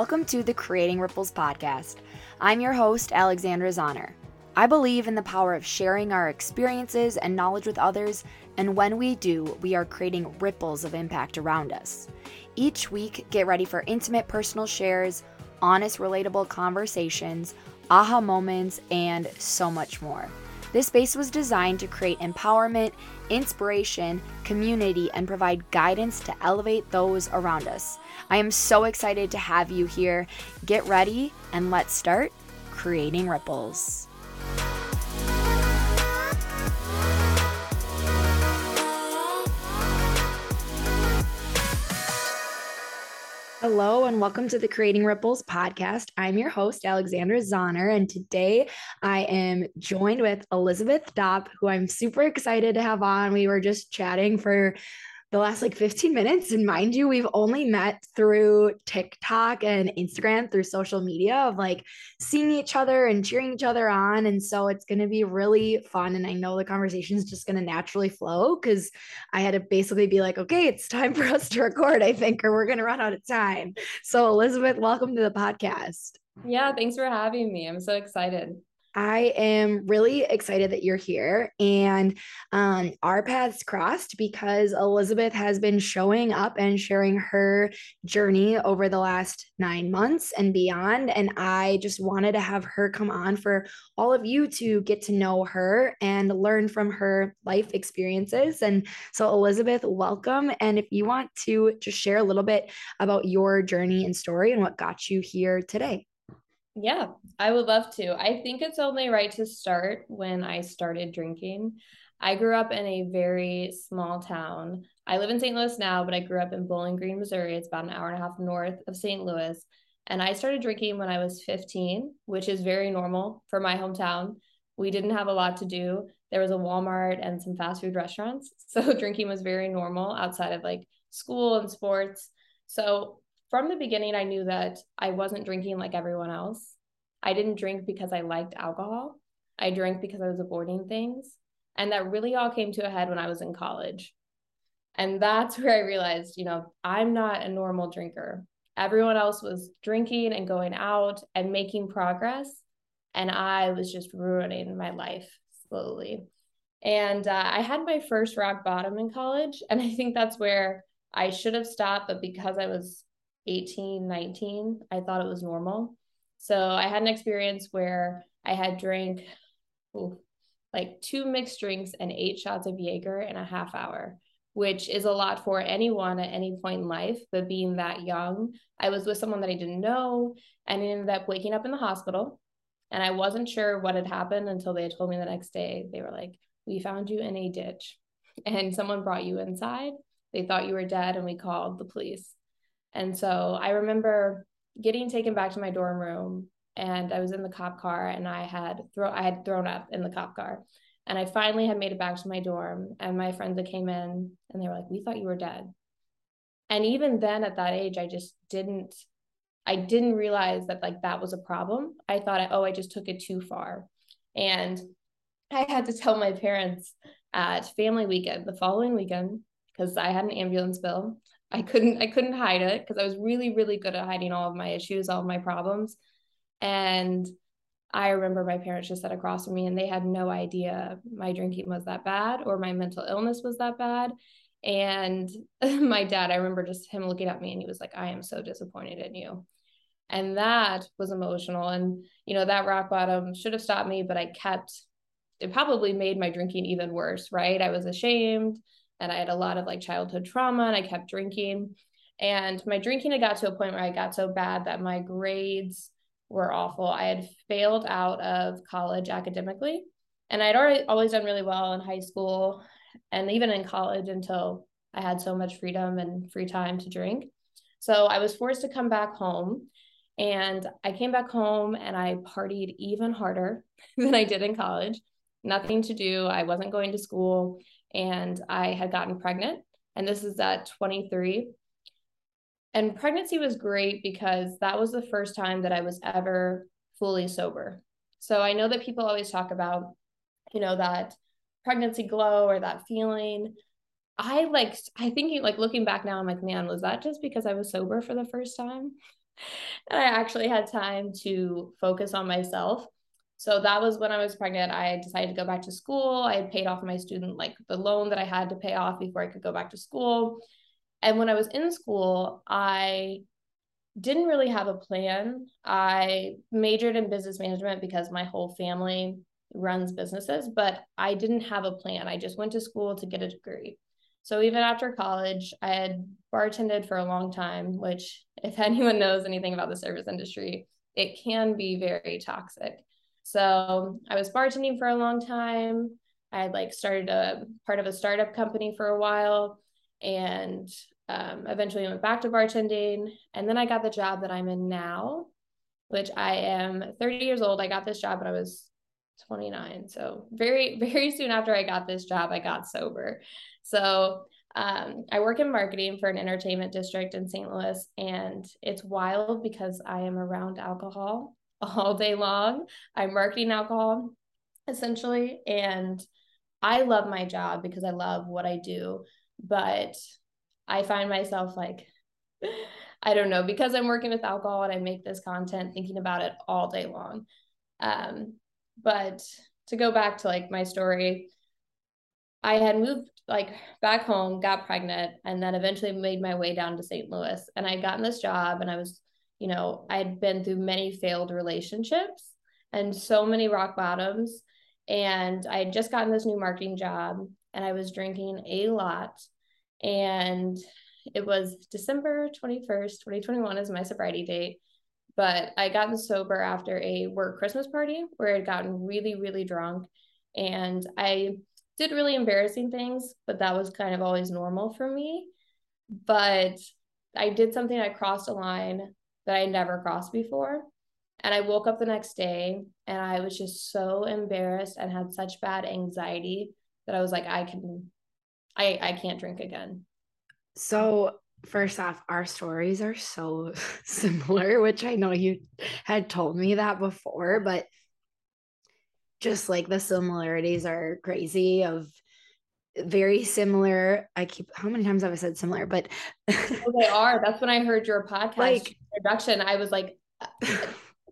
Welcome to the Creating Ripples podcast. I'm your host, Alexandra Zahner. I believe in the power of sharing our experiences and knowledge with others, and when we do, we are creating ripples of impact around us. Each week, get ready for intimate personal shares, honest, relatable conversations, aha moments, and so much more. This space was designed to create empowerment, inspiration, community, and provide guidance to elevate those around us. I am so excited to have you here. Get ready and let's start creating ripples. Hello, and welcome to the Creating Ripples podcast. I'm your host, Alexandra Zahner, and today I am joined with Elizabeth Dopp, who I'm super excited to have on. We were just chatting for the last like 15 minutes. And mind you, we've only met through TikTok and Instagram through social media of like seeing each other and cheering each other on. And so it's going to be really fun. And I know the conversation is just going to naturally flow because I had to basically be like, okay, it's time for us to record, I think, or we're going to run out of time. So, Elizabeth, welcome to the podcast. Yeah, thanks for having me. I'm so excited. I am really excited that you're here and um, our paths crossed because Elizabeth has been showing up and sharing her journey over the last nine months and beyond. And I just wanted to have her come on for all of you to get to know her and learn from her life experiences. And so, Elizabeth, welcome. And if you want to just share a little bit about your journey and story and what got you here today. Yeah, I would love to. I think it's only right to start when I started drinking. I grew up in a very small town. I live in St. Louis now, but I grew up in Bowling Green, Missouri. It's about an hour and a half north of St. Louis. And I started drinking when I was 15, which is very normal for my hometown. We didn't have a lot to do. There was a Walmart and some fast food restaurants. So drinking was very normal outside of like school and sports. So from the beginning, I knew that I wasn't drinking like everyone else. I didn't drink because I liked alcohol. I drank because I was avoiding things. And that really all came to a head when I was in college. And that's where I realized, you know, I'm not a normal drinker. Everyone else was drinking and going out and making progress. And I was just ruining my life slowly. And uh, I had my first rock bottom in college. And I think that's where I should have stopped. But because I was 18, 19, I thought it was normal. So I had an experience where I had drank ooh, like two mixed drinks and eight shots of Jaeger in a half hour, which is a lot for anyone at any point in life. But being that young, I was with someone that I didn't know and ended up waking up in the hospital. And I wasn't sure what had happened until they told me the next day. They were like, We found you in a ditch and someone brought you inside. They thought you were dead and we called the police. And so I remember getting taken back to my dorm room and I was in the cop car and I had throw I had thrown up in the cop car. And I finally had made it back to my dorm and my friends that came in and they were like, "We thought you were dead." And even then at that age I just didn't I didn't realize that like that was a problem. I thought, "Oh, I just took it too far." And I had to tell my parents at family weekend the following weekend because I had an ambulance bill I couldn't I couldn't hide it because I was really really good at hiding all of my issues, all of my problems. And I remember my parents just sat across from me and they had no idea my drinking was that bad or my mental illness was that bad. And my dad, I remember just him looking at me and he was like, I am so disappointed in you. And that was emotional. And, you know, that rock bottom should have stopped me, but I kept, it probably made my drinking even worse, right? I was ashamed and I had a lot of like childhood trauma and I kept drinking. And my drinking had got to a point where I got so bad that my grades were awful. I had failed out of college academically. And I'd already always done really well in high school and even in college until I had so much freedom and free time to drink. So I was forced to come back home. And I came back home and I partied even harder than I did in college. Nothing to do. I wasn't going to school and I had gotten pregnant. And this is at 23. And pregnancy was great because that was the first time that I was ever fully sober. So I know that people always talk about, you know, that pregnancy glow or that feeling. I like, I think like looking back now, I'm like, man, was that just because I was sober for the first time? and I actually had time to focus on myself. So that was when I was pregnant. I decided to go back to school. I paid off my student, like the loan that I had to pay off before I could go back to school. And when I was in school, I didn't really have a plan. I majored in business management because my whole family runs businesses, but I didn't have a plan. I just went to school to get a degree. So even after college, I had bartended for a long time, which, if anyone knows anything about the service industry, it can be very toxic. So I was bartending for a long time. I had like started a part of a startup company for a while and um, eventually went back to bartending. And then I got the job that I'm in now, which I am 30 years old. I got this job when I was 29. So very, very soon after I got this job, I got sober. So um, I work in marketing for an entertainment district in St. Louis, and it's wild because I am around alcohol all day long. I'm marketing alcohol essentially, and I love my job because I love what I do, but I find myself like, I don't know, because I'm working with alcohol and I make this content thinking about it all day long. Um, but to go back to like my story, I had moved like back home, got pregnant, and then eventually made my way down to St. Louis. And I had gotten this job, and I was, you know, I'd been through many failed relationships and so many rock bottoms. And I had just gotten this new marketing job, and I was drinking a lot. And it was December 21st, 2021 is my sobriety date. But I gotten sober after a work Christmas party where I'd gotten really, really drunk. And I did really embarrassing things, but that was kind of always normal for me. But I did something, I crossed a line that I never crossed before. And I woke up the next day and I was just so embarrassed and had such bad anxiety that I was like, I can, I, I can't drink again. So, first off, our stories are so similar, which I know you had told me that before, but just like the similarities are crazy of very similar. I keep how many times have I said similar, but oh, they are. That's when I heard your podcast like, introduction. I was like,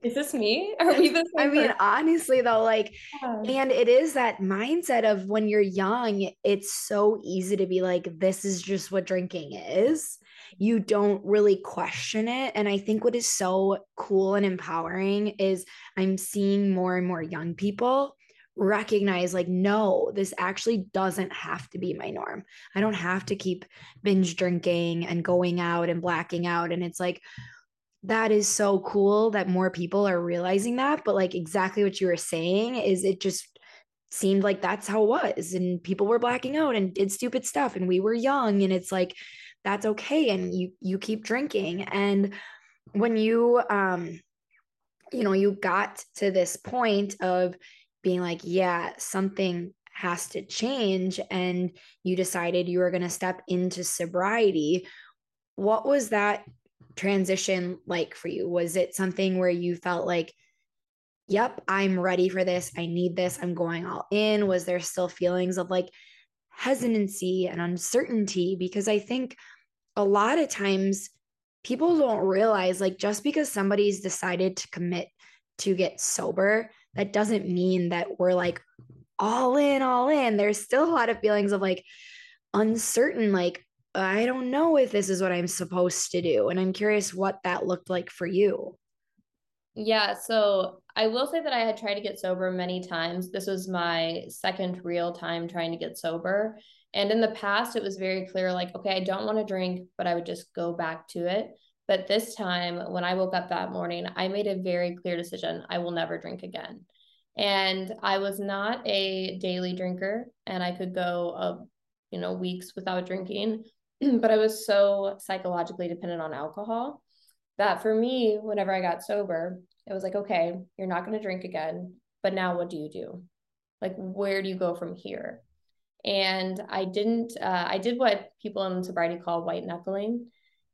is this me? Are we the I mean, honestly though, like, yeah. and it is that mindset of when you're young, it's so easy to be like, this is just what drinking is you don't really question it. And I think what is so cool and empowering is I'm seeing more and more young people recognize like no this actually doesn't have to be my norm. I don't have to keep binge drinking and going out and blacking out. And it's like that is so cool that more people are realizing that. But like exactly what you were saying is it just seemed like that's how it was. And people were blacking out and did stupid stuff and we were young and it's like that's okay. And you you keep drinking. And when you um you know you got to this point of being like yeah something has to change and you decided you were going to step into sobriety what was that transition like for you? Was it something where you felt like yep i'm ready for this i need this i'm going all in was there still feelings of like hesitancy and uncertainty? Because I think a lot of times people don't realize like just because somebody's decided to commit to get sober, that doesn't mean that we're like all in, all in. There's still a lot of feelings of like uncertain, like, I don't know if this is what I'm supposed to do. And I'm curious what that looked like for you. Yeah, so I will say that I had tried to get sober many times. This was my second real time trying to get sober. And in the past, it was very clear like, okay, I don't want to drink, but I would just go back to it. But this time, when I woke up that morning, I made a very clear decision I will never drink again. And I was not a daily drinker, and I could go, uh, you know, weeks without drinking. but I was so psychologically dependent on alcohol that for me, whenever I got sober, it was like, okay, you're not going to drink again, but now what do you do? Like, where do you go from here? And I didn't, uh, I did what people in sobriety call white knuckling.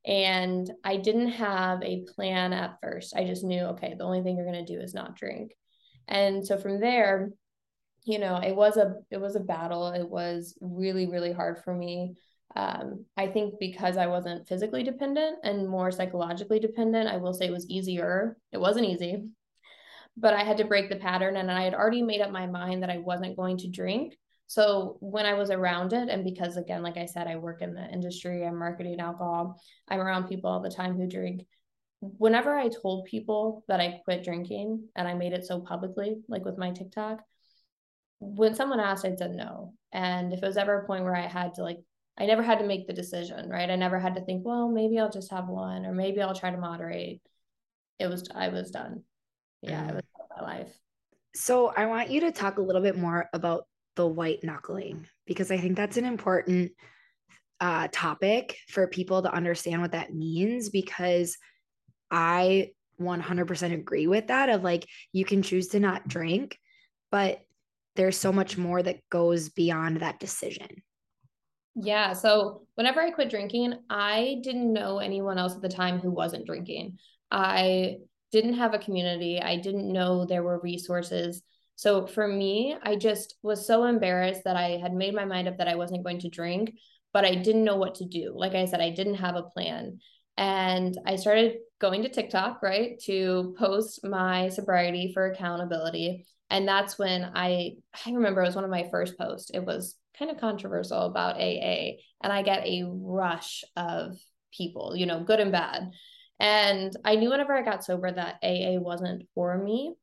And I didn't have a plan at first. I just knew, okay, the only thing you're going to do is not drink. And so from there, you know, it was a, it was a battle. It was really, really hard for me Um, I think because I wasn't physically dependent and more psychologically dependent, I will say it was easier. It wasn't easy, but I had to break the pattern and I had already made up my mind that I wasn't going to drink. So when I was around it, and because again, like I said, I work in the industry, I'm marketing alcohol, I'm around people all the time who drink. Whenever I told people that I quit drinking and I made it so publicly, like with my TikTok, when someone asked, I said no. And if it was ever a point where I had to like, I never had to make the decision, right? I never had to think, well, maybe I'll just have one or maybe I'll try to moderate. It was, I was done. Yeah, mm. it was my life. So I want you to talk a little bit more about the white knuckling because I think that's an important uh, topic for people to understand what that means because I 100% agree with that of like you can choose to not drink but there's so much more that goes beyond that decision. Yeah. So whenever I quit drinking, I didn't know anyone else at the time who wasn't drinking. I didn't have a community. I didn't know there were resources. So for me, I just was so embarrassed that I had made my mind up that I wasn't going to drink, but I didn't know what to do. Like I said, I didn't have a plan. And I started going to TikTok, right, to post my sobriety for accountability. And that's when I I remember it was one of my first posts. It was kind of controversial about AA. And I get a rush of people, you know, good and bad. And I knew whenever I got sober that AA wasn't for me.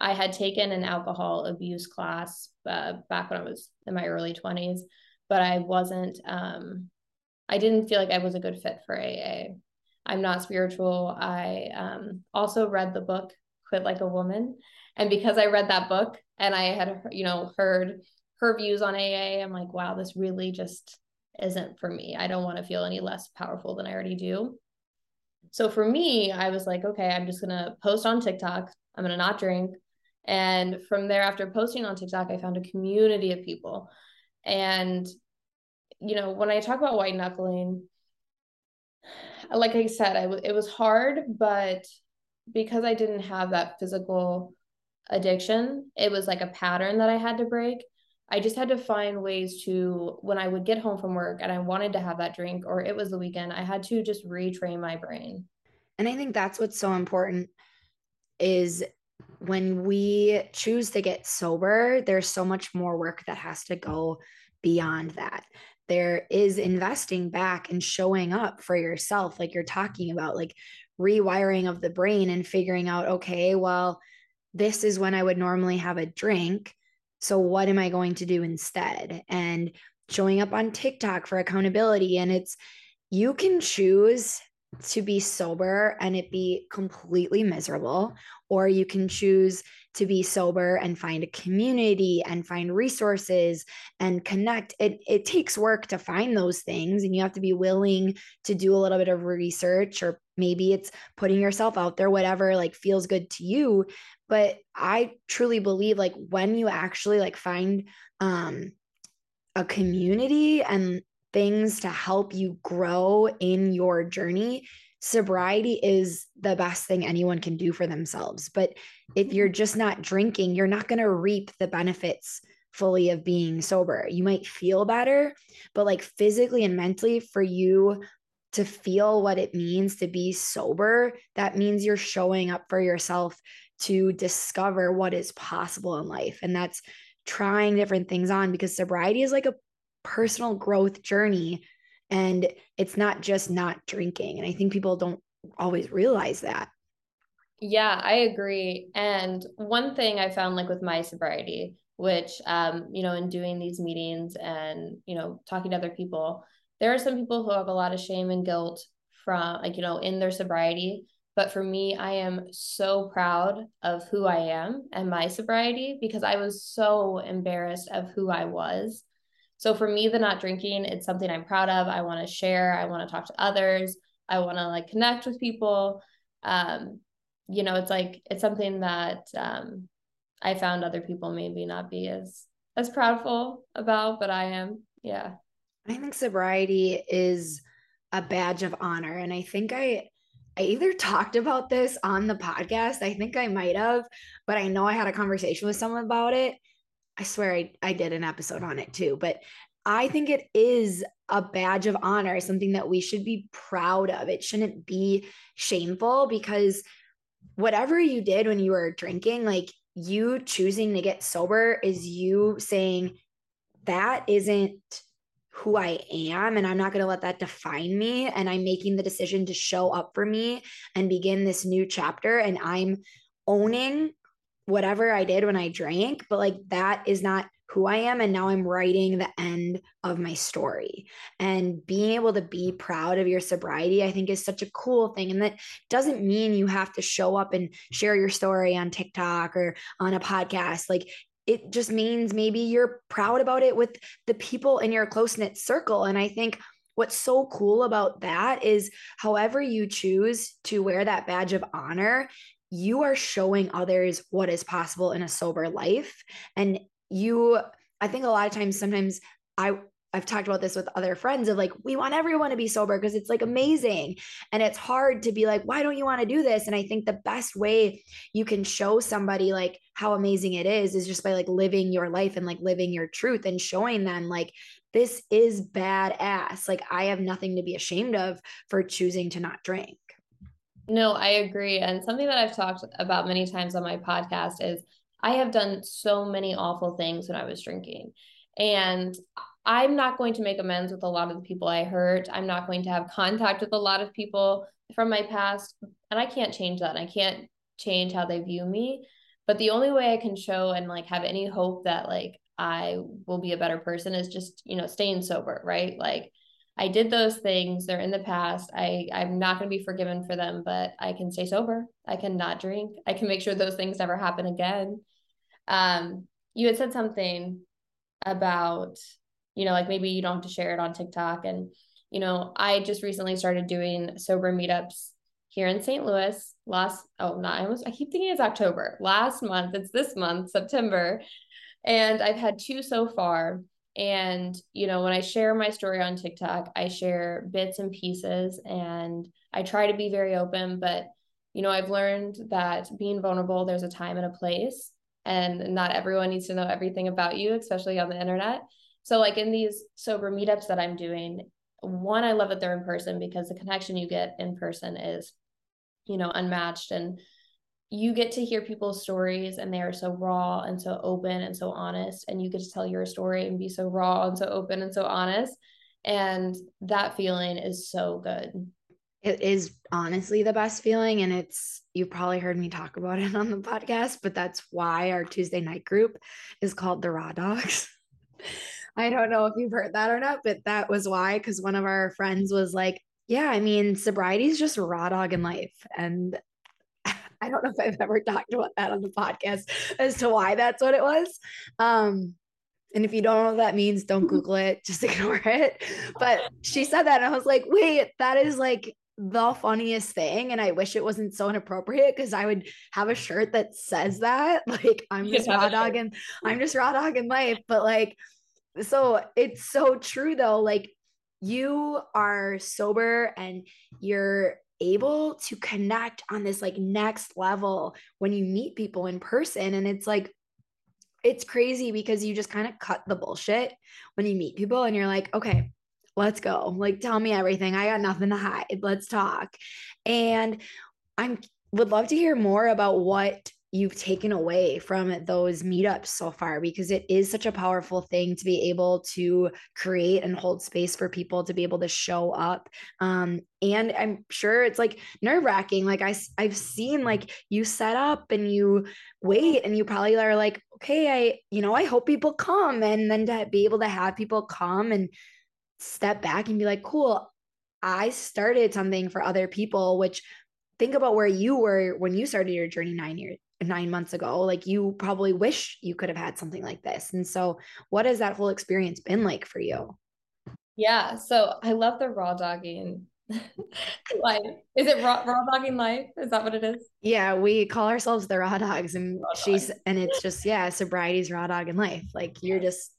I had taken an alcohol abuse class uh, back when I was in my early 20s, but I wasn't, um, I didn't feel like I was a good fit for AA. I'm not spiritual. I um, also read the book Quit Like a Woman. And because I read that book and I had, you know, heard her views on AA, I'm like, wow, this really just isn't for me. I don't want to feel any less powerful than I already do. So for me, I was like, okay, I'm just going to post on TikTok. I'm going to not drink. And from there, after posting on TikTok, I found a community of people. And, you know, when I talk about white knuckling, like I said, I w- it was hard, but because I didn't have that physical addiction, it was like a pattern that I had to break. I just had to find ways to, when I would get home from work and I wanted to have that drink or it was the weekend, I had to just retrain my brain. And I think that's what's so important is when we choose to get sober, there's so much more work that has to go beyond that. There is investing back and showing up for yourself, like you're talking about, like rewiring of the brain and figuring out, okay, well, this is when I would normally have a drink. So, what am I going to do instead? And showing up on TikTok for accountability. And it's, you can choose to be sober and it be completely miserable, or you can choose to be sober and find a community and find resources and connect. It, it takes work to find those things, and you have to be willing to do a little bit of research, or maybe it's putting yourself out there, whatever like feels good to you. But I truly believe like when you actually like find um a community and things to help you grow in your journey, sobriety is the best thing anyone can do for themselves. But if mm-hmm. you're just not drinking, you're not going to reap the benefits fully of being sober. You might feel better, but like physically and mentally, for you to feel what it means to be sober, that means you're showing up for yourself to discover what is possible in life. And that's trying different things on because sobriety is like a personal growth journey and it's not just not drinking. And i think people don't always realize that. Yeah i agree. And one thing i found like with my sobriety which um you know in doing these meetings and you know talking to other people there are some people who have a lot of shame and guilt from like you know in their sobriety. But for me i am so proud of who i am and my sobriety because i was so embarrassed of who i was so for me, the not drinking, it's something I'm proud of. I want to share. I want to talk to others. I want to like connect with people. Um, you know, it's like it's something that um, I found other people maybe not be as as proudful about, but I am. Yeah. I think sobriety is a badge of honor, and I think I I either talked about this on the podcast. I think I might have, but I know I had a conversation with someone about it. I swear I, I did an episode on it too, but I think it is a badge of honor, something that we should be proud of. It shouldn't be shameful because whatever you did when you were drinking, like you choosing to get sober is you saying that isn't who I am and I'm not going to let that define me and I'm making the decision to show up for me and begin this new chapter and I'm owning whatever I did when I drank but like that is not who I am. And now I'm writing the end of my story. And being able to be proud of your sobriety, I think, is such a cool thing. And that doesn't mean you have to show up and share your story on TikTok or on a podcast. Like, it just means maybe you're proud about it with the people in your close knit circle. And I think what's so cool about that is however you choose to wear that badge of honor, you are showing others what is possible in a sober life. And you i think a lot of times sometimes i I've talked about this with other friends of like, we want everyone to be sober because it's like amazing. And it's hard to be like, why don't you want to do this? And I think the best way you can show somebody like how amazing it is is just by like living your life and like living your truth and showing them like, this is badass. Like, I have nothing to be ashamed of for choosing to not drink. No, I agree. And something that I've talked about many times on my podcast is I have done so many awful things when I was drinking. And I'm not going to make amends with a lot of the people I hurt. I'm not going to have contact with a lot of people from my past. And I can't change that. I can't change how they view me. But the only way I can show and like have any hope that like I will be a better person is just, you know, staying sober, right? Like I did those things. They're in the past. I, I'm not going to be forgiven for them, but I can stay sober. I can not drink. I can make sure those things never happen again. Um, you had said something about, you know, like maybe you don't have to share it on TikTok. And, you know, I just recently started doing sober meetups here in St. Louis last, oh, not, I almost, I keep thinking it's October. Last month, it's this month, September. And I've had two so far. And, you know, when I share my story on TikTok, I share bits and pieces and I try to be very open. But, you know, I've learned that being vulnerable, there's a time and a place and not everyone needs to know everything about you, especially on the internet. So, like in these sober meetups that I'm doing, one, I love that they're in person because the connection you get in person is, you know, unmatched. And you get to hear people's stories and they are so raw and so open and so honest. And you get to tell your story and be so raw and so open and so honest. And that feeling is so good it is honestly the best feeling and it's you've probably heard me talk about it on the podcast but that's why our tuesday night group is called the raw dogs i don't know if you've heard that or not but that was why because one of our friends was like yeah i mean sobriety is just raw dog in life and i don't know if i've ever talked about that on the podcast as to why that's what it was. Um and if you don't know what that means, don't Google it, just ignore it. But she said that, and I was like, wait, that is like the funniest thing and i wish it wasn't so inappropriate because i would have a shirt that says that. Like i'm just raw dog and i'm just raw dog in life but like so it's so true though. Like you are sober and you're able to connect on this like next level when you meet people in person and it's like it's crazy because you just kind of cut the bullshit when you meet people and you're like okay let's go. Like, tell me everything. I got nothing to hide. Let's talk. And I'm would love to hear more about what you've taken away from those meetups so far because it is such a powerful thing to be able to create and hold space for people to be able to show up um, and i'm sure it's like nerve wracking like I, i've seen like you set up and you wait and you probably are like okay i you know i hope people come and then to be able to have people come and step back and be like, cool, I started something for other people, which think about where you were when you started your journey nine years nine months ago like you probably wish you could have had something like this and so what has that whole experience been like for you yeah so i love the raw dogging life is it raw, raw dogging life is that what it is yeah we call ourselves the raw dogs and raw she's dogs. and it's just yeah sobriety's raw dog in life like you're just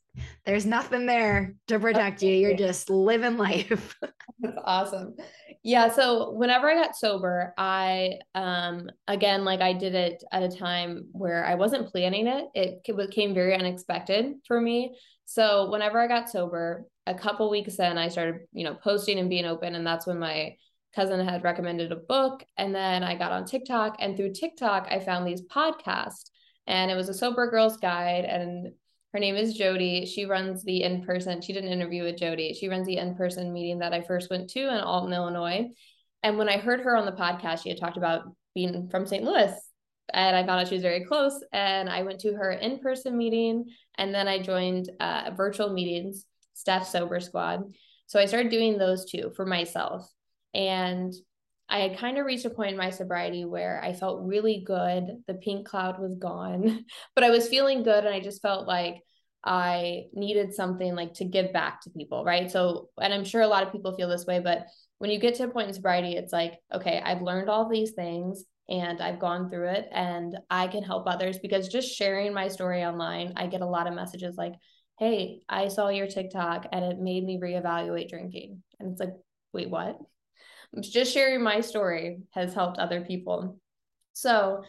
there's nothing there to protect you. You're just living life. That's awesome. Yeah. So whenever I got sober, I, um, again, like I did it at a time where I wasn't planning it. It, it came very unexpected for me. So whenever I got sober, a couple weeks in, I started, you know, posting and being open. And that's when my cousin had recommended a book. And then I got on TikTok. And through TikTok, I found these podcasts. And it was a sober girls guide. And her name is Jody. She runs the in person, she did an interview with Jody. She runs the in person meeting that I first went to in Alton, Illinois. And when I heard her on the podcast, she had talked about being from St. Louis. And I found out she was very close. And I went to her in person meeting. And then I joined uh, virtual meetings, Steph Sober Squad. So I started doing those two for myself. And I had kind of reached a point in my sobriety where I felt really good. The pink cloud was gone, but I was feeling good. And I just felt like I needed something like to give back to people. Right. So, and I'm sure a lot of people feel this way, but when you get to a point in sobriety, it's like, okay, I've learned all these things and I've gone through it and I can help others because just sharing my story online, I get a lot of messages like, hey, I saw your TikTok and it made me reevaluate drinking. And it's like, wait, what? Just sharing my story has helped other people. So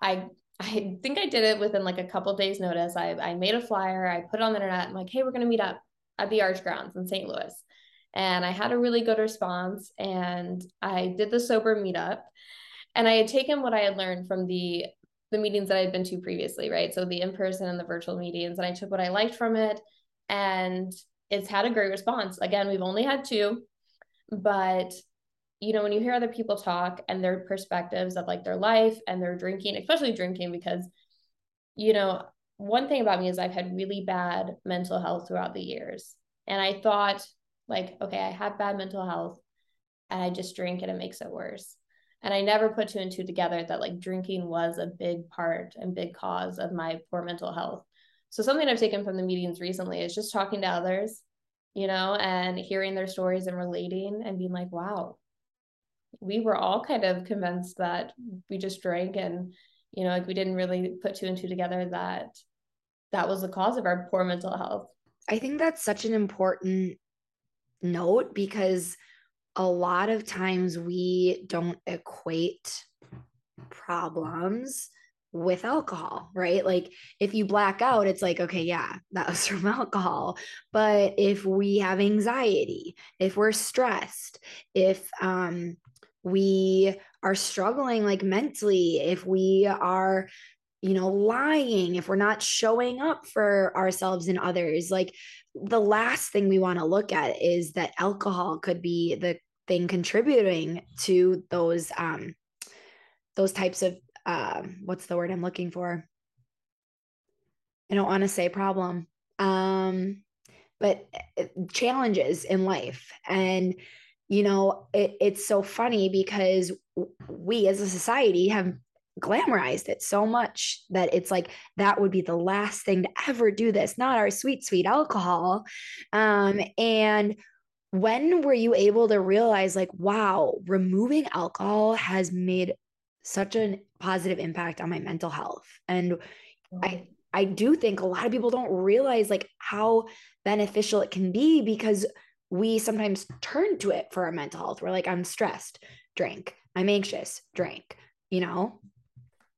I I think I did it within like a couple days notice. I, I made a flyer, I put it on the internet. I'm like, hey, we're gonna meet up at the Arch Grounds in St. Louis. And I had a really good response. And I did the sober meetup. And I had taken what I had learned from the the meetings that I had been to previously, right? So the in-person and the virtual meetings. And I took what I liked from it. And it's had a great response. Again, we've only had two, but you know, when you hear other people talk and their perspectives of like their life and their drinking, especially drinking, because, you know, one thing about me is I've had really bad mental health throughout the years. And I thought, like, okay, I have bad mental health and I just drink and it makes it worse. And I never put two and two together that like drinking was a big part and big cause of my poor mental health. So, something I've taken from the meetings recently is just talking to others, you know, and hearing their stories and relating and being like, wow, we were all kind of convinced that we just drank and you know like we didn't really put two and two together that that was the cause of our poor mental health i think that's such an important note because a lot of times we don't equate problems with alcohol, right? Like if you black out, it's like, okay, yeah, that was from alcohol. But if we have anxiety, if we're stressed, if um we are struggling like mentally, if we are, you know, lying, if we're not showing up for ourselves and others, like the last thing we want to look at is that alcohol could be the thing contributing to those um those types of um what's the word I'm looking for? I don't want to say problem. Um but eh, challenges in life and you know, it, it's so funny because we as a society have glamorized it so much that it's like that would be the last thing to ever do this, not our sweet, sweet alcohol. Um, and when were you able to realize, like, wow, removing alcohol has made such a positive impact on my mental health? And I, I do think a lot of people don't realize like how beneficial it can be because we sometimes turn to it for our mental health. We're like, I'm stressed, drink. I'm anxious, drink, you know?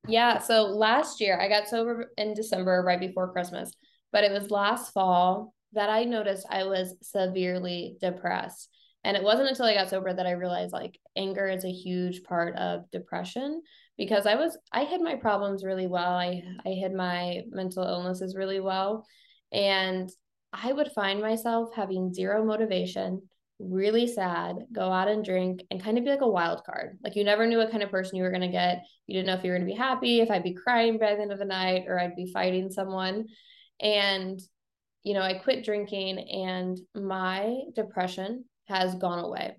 Yeah. So last year I got sober in December right before Christmas, but it was last fall that I noticed I was severely depressed. And it wasn't until I got sober that I realized like anger is a huge part of depression because I was I hid my problems really well. I I hid my mental illnesses really well. And I would find myself having zero motivation, really sad, go out and drink, and kind of be like a wild card. Like you never knew what kind of person you were going to get. You didn't know if you were going to be happy, if I'd be crying by the end of the night, or I'd be fighting someone. And, you know, I quit drinking, and my depression has gone away.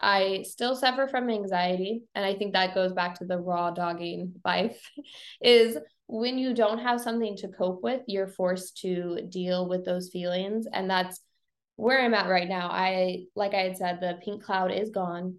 I still suffer from anxiety. And I think that goes back to the raw dogging life is when you don't have something to cope with, you're forced to deal with those feelings. And that's where I'm at right now. I, like I had said, the pink cloud is gone.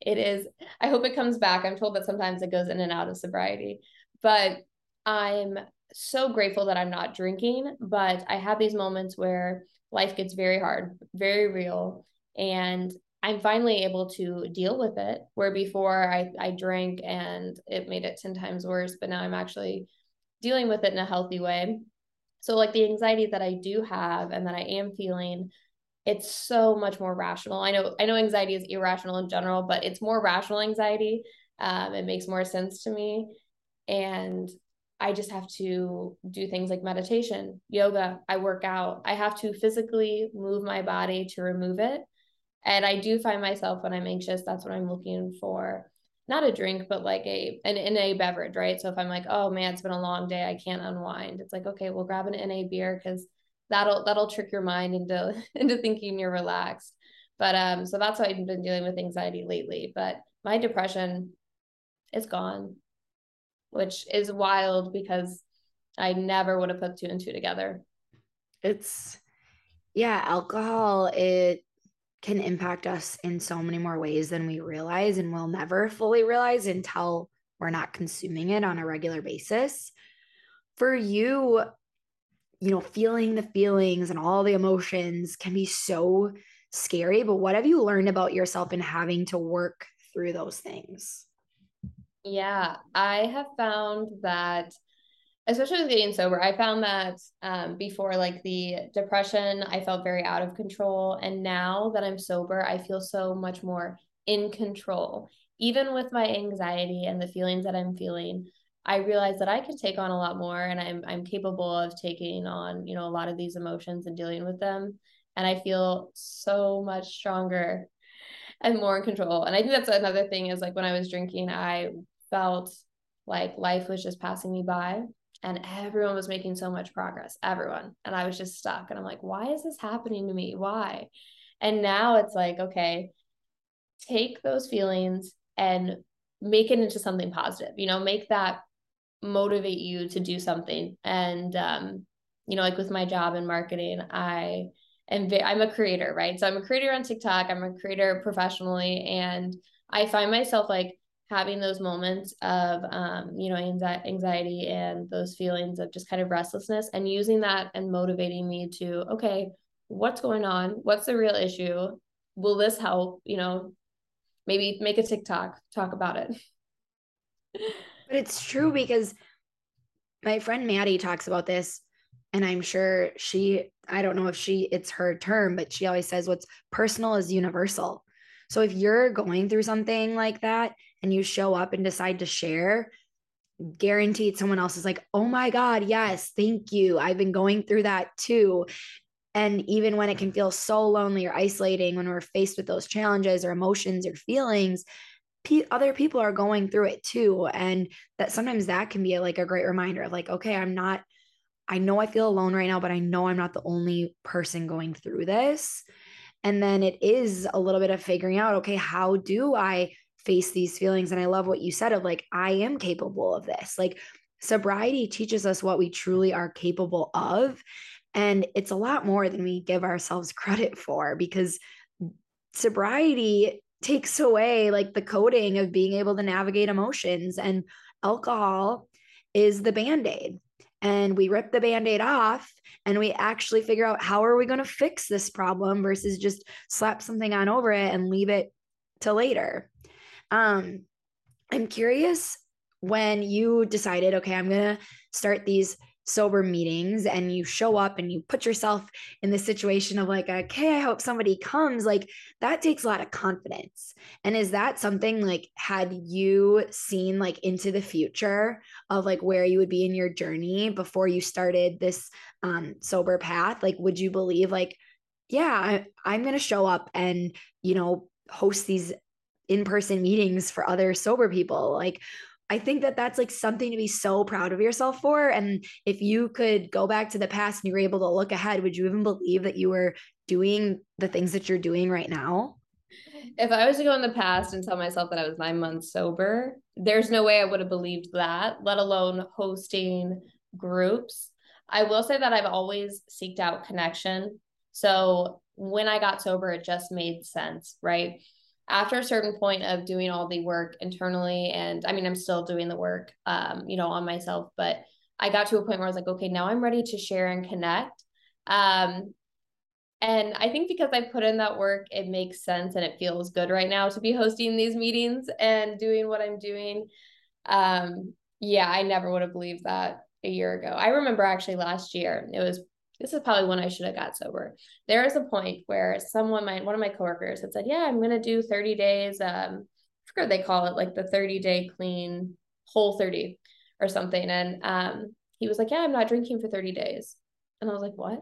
It is, I hope it comes back. I'm told that sometimes it goes in and out of sobriety, but I'm so grateful that I'm not drinking. But I have these moments where life gets very hard, very real. And I'm finally able to deal with it. Where before I, I drank and it made it 10 times worse, but now I'm actually dealing with it in a healthy way. So, like the anxiety that I do have and that I am feeling, it's so much more rational. I know, I know anxiety is irrational in general, but it's more rational anxiety. Um, it makes more sense to me. And I just have to do things like meditation, yoga, I work out. I have to physically move my body to remove it. And I do find myself when I'm anxious, that's what I'm looking for. Not a drink, but like a an NA beverage, right? So if I'm like, oh man, it's been a long day, I can't unwind. It's like, okay, we'll grab an NA beer because that'll that'll trick your mind into into thinking you're relaxed. But um, so that's how I've been dealing with anxiety lately. But my depression is gone which is wild because I never would have put two and two together. It's yeah, alcohol it can impact us in so many more ways than we realize and we'll never fully realize until we're not consuming it on a regular basis. For you, you know, feeling the feelings and all the emotions can be so scary, but what have you learned about yourself in having to work through those things? Yeah, I have found that, especially with getting sober, I found that um, before, like the depression, I felt very out of control. And now that I'm sober, I feel so much more in control. Even with my anxiety and the feelings that I'm feeling, I realize that I can take on a lot more and I'm I'm capable of taking on, you know, a lot of these emotions and dealing with them. And I feel so much stronger and more in control. And I think that's another thing is like when I was drinking, I felt like life was just passing me by and everyone was making so much progress everyone and i was just stuck and i'm like why is this happening to me? Why? And now it's like okay take those feelings and make it into something positive you know make that motivate you to do something. And um you know like with my job in marketing i am i'm a creator right? So i'm a creator on tiktok i'm a creator professionally and i find myself like having those moments of um, you know anxiety and those feelings of just kind of restlessness and using that and motivating me to okay what's going on? What's the real issue? Will this help? You know maybe make a tiktok talk about it. But it's true because my friend maddie talks about this and i'm sure she i don't know if she it's her term but she always says what's personal is universal. So if you're going through something like that and you show up and decide to share, guaranteed someone else is like, oh my God, yes, thank you. I've been going through that too. And even when it can feel so lonely or isolating, when we're faced with those challenges or emotions or feelings, other people are going through it too. And that sometimes that can be like a great reminder of like, okay, I'm not, I know I feel alone right now, but I know I'm not the only person going through this. And then it is a little bit of figuring out, okay, how do I face these feelings. And I love what you said of like, I am capable of this. Like, sobriety teaches us what we truly are capable of. And it's a lot more than we give ourselves credit for because sobriety takes away like the coding of being able to navigate emotions. And alcohol is the band aid. And we rip the band aid off and we actually figure out how are we going to fix this problem versus just slap something on over it and leave it to later. Um, I'm curious when you decided, okay, I'm going to start these sober meetings and you show up and you put yourself in the situation of like okay i hope somebody comes like that takes a lot of confidence. And is that something like had you seen like into the future of like where you would be in your journey before you started this um sober path? Like would you believe like yeah I, i'm to show up and you know host these in-person meetings for other sober people like I think that that's like something to be so proud of yourself for. And if you could go back to the past and you were able to look ahead, would you even believe that you were doing the things that you're doing right now? If I was to go in the past and tell myself that I was nine months sober, there's no way I would have believed that, let alone hosting groups. I will say that I've always seeked out connection. So when I got sober, it just made sense, right? After a certain point of doing all the work internally and i mean i'm still doing the work um, you know on myself but i got to a point where i was like okay now i'm ready to share and connect um, and i think because i put in that work it makes sense and it feels good right now to be hosting these meetings and doing what i'm doing um, Yeah, I never would have believed that a year ago. I remember actually last year, it was this is probably when I should have got sober. There is a point where someone might one of my coworkers had said, Yeah, I'm gonna do 30 days. Um, I forget they call it like the 30 day clean Whole30 or something. And um he was like, Yeah, I'm not drinking for 30 days. And I was like, What?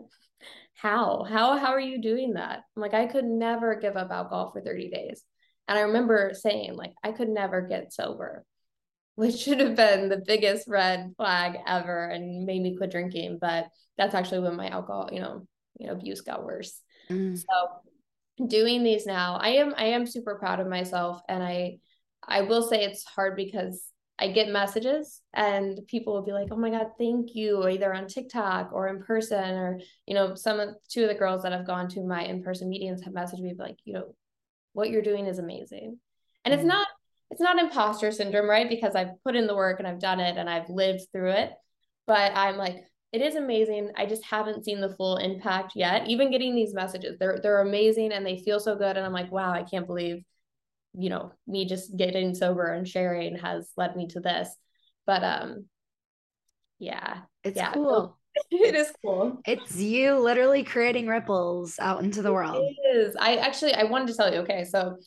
How? How how are you doing that? I'm like, I could never give up alcohol for 30 days. And I remember saying, like, I could never get sober which should have been the biggest red flag ever and made me quit drinking. But that's actually when my alcohol, you know, you know, abuse got worse. Mm. So doing these now, I am I am super proud of myself. And I I will say it's hard because I get messages and people will be like, "Oh my god, thank you," either on TikTok or in person, or you know, some of two of the girls that have gone to my in person meetings have messaged me like, you know, what you're doing is amazing, and mm. it's not it's not imposter syndrome, right? Because I've put in the work and I've done it and I've lived through it. But I'm like, it is amazing. I just haven't seen the full impact yet. Even getting these messages, they're they're amazing and they feel so good. And I'm like, wow, I can't believe, you know, me just getting sober and sharing has led me to this. But um, yeah, it's yeah, cool. it is cool. It's you literally creating ripples out into the world. It is. I actually I wanted to tell you. Okay, so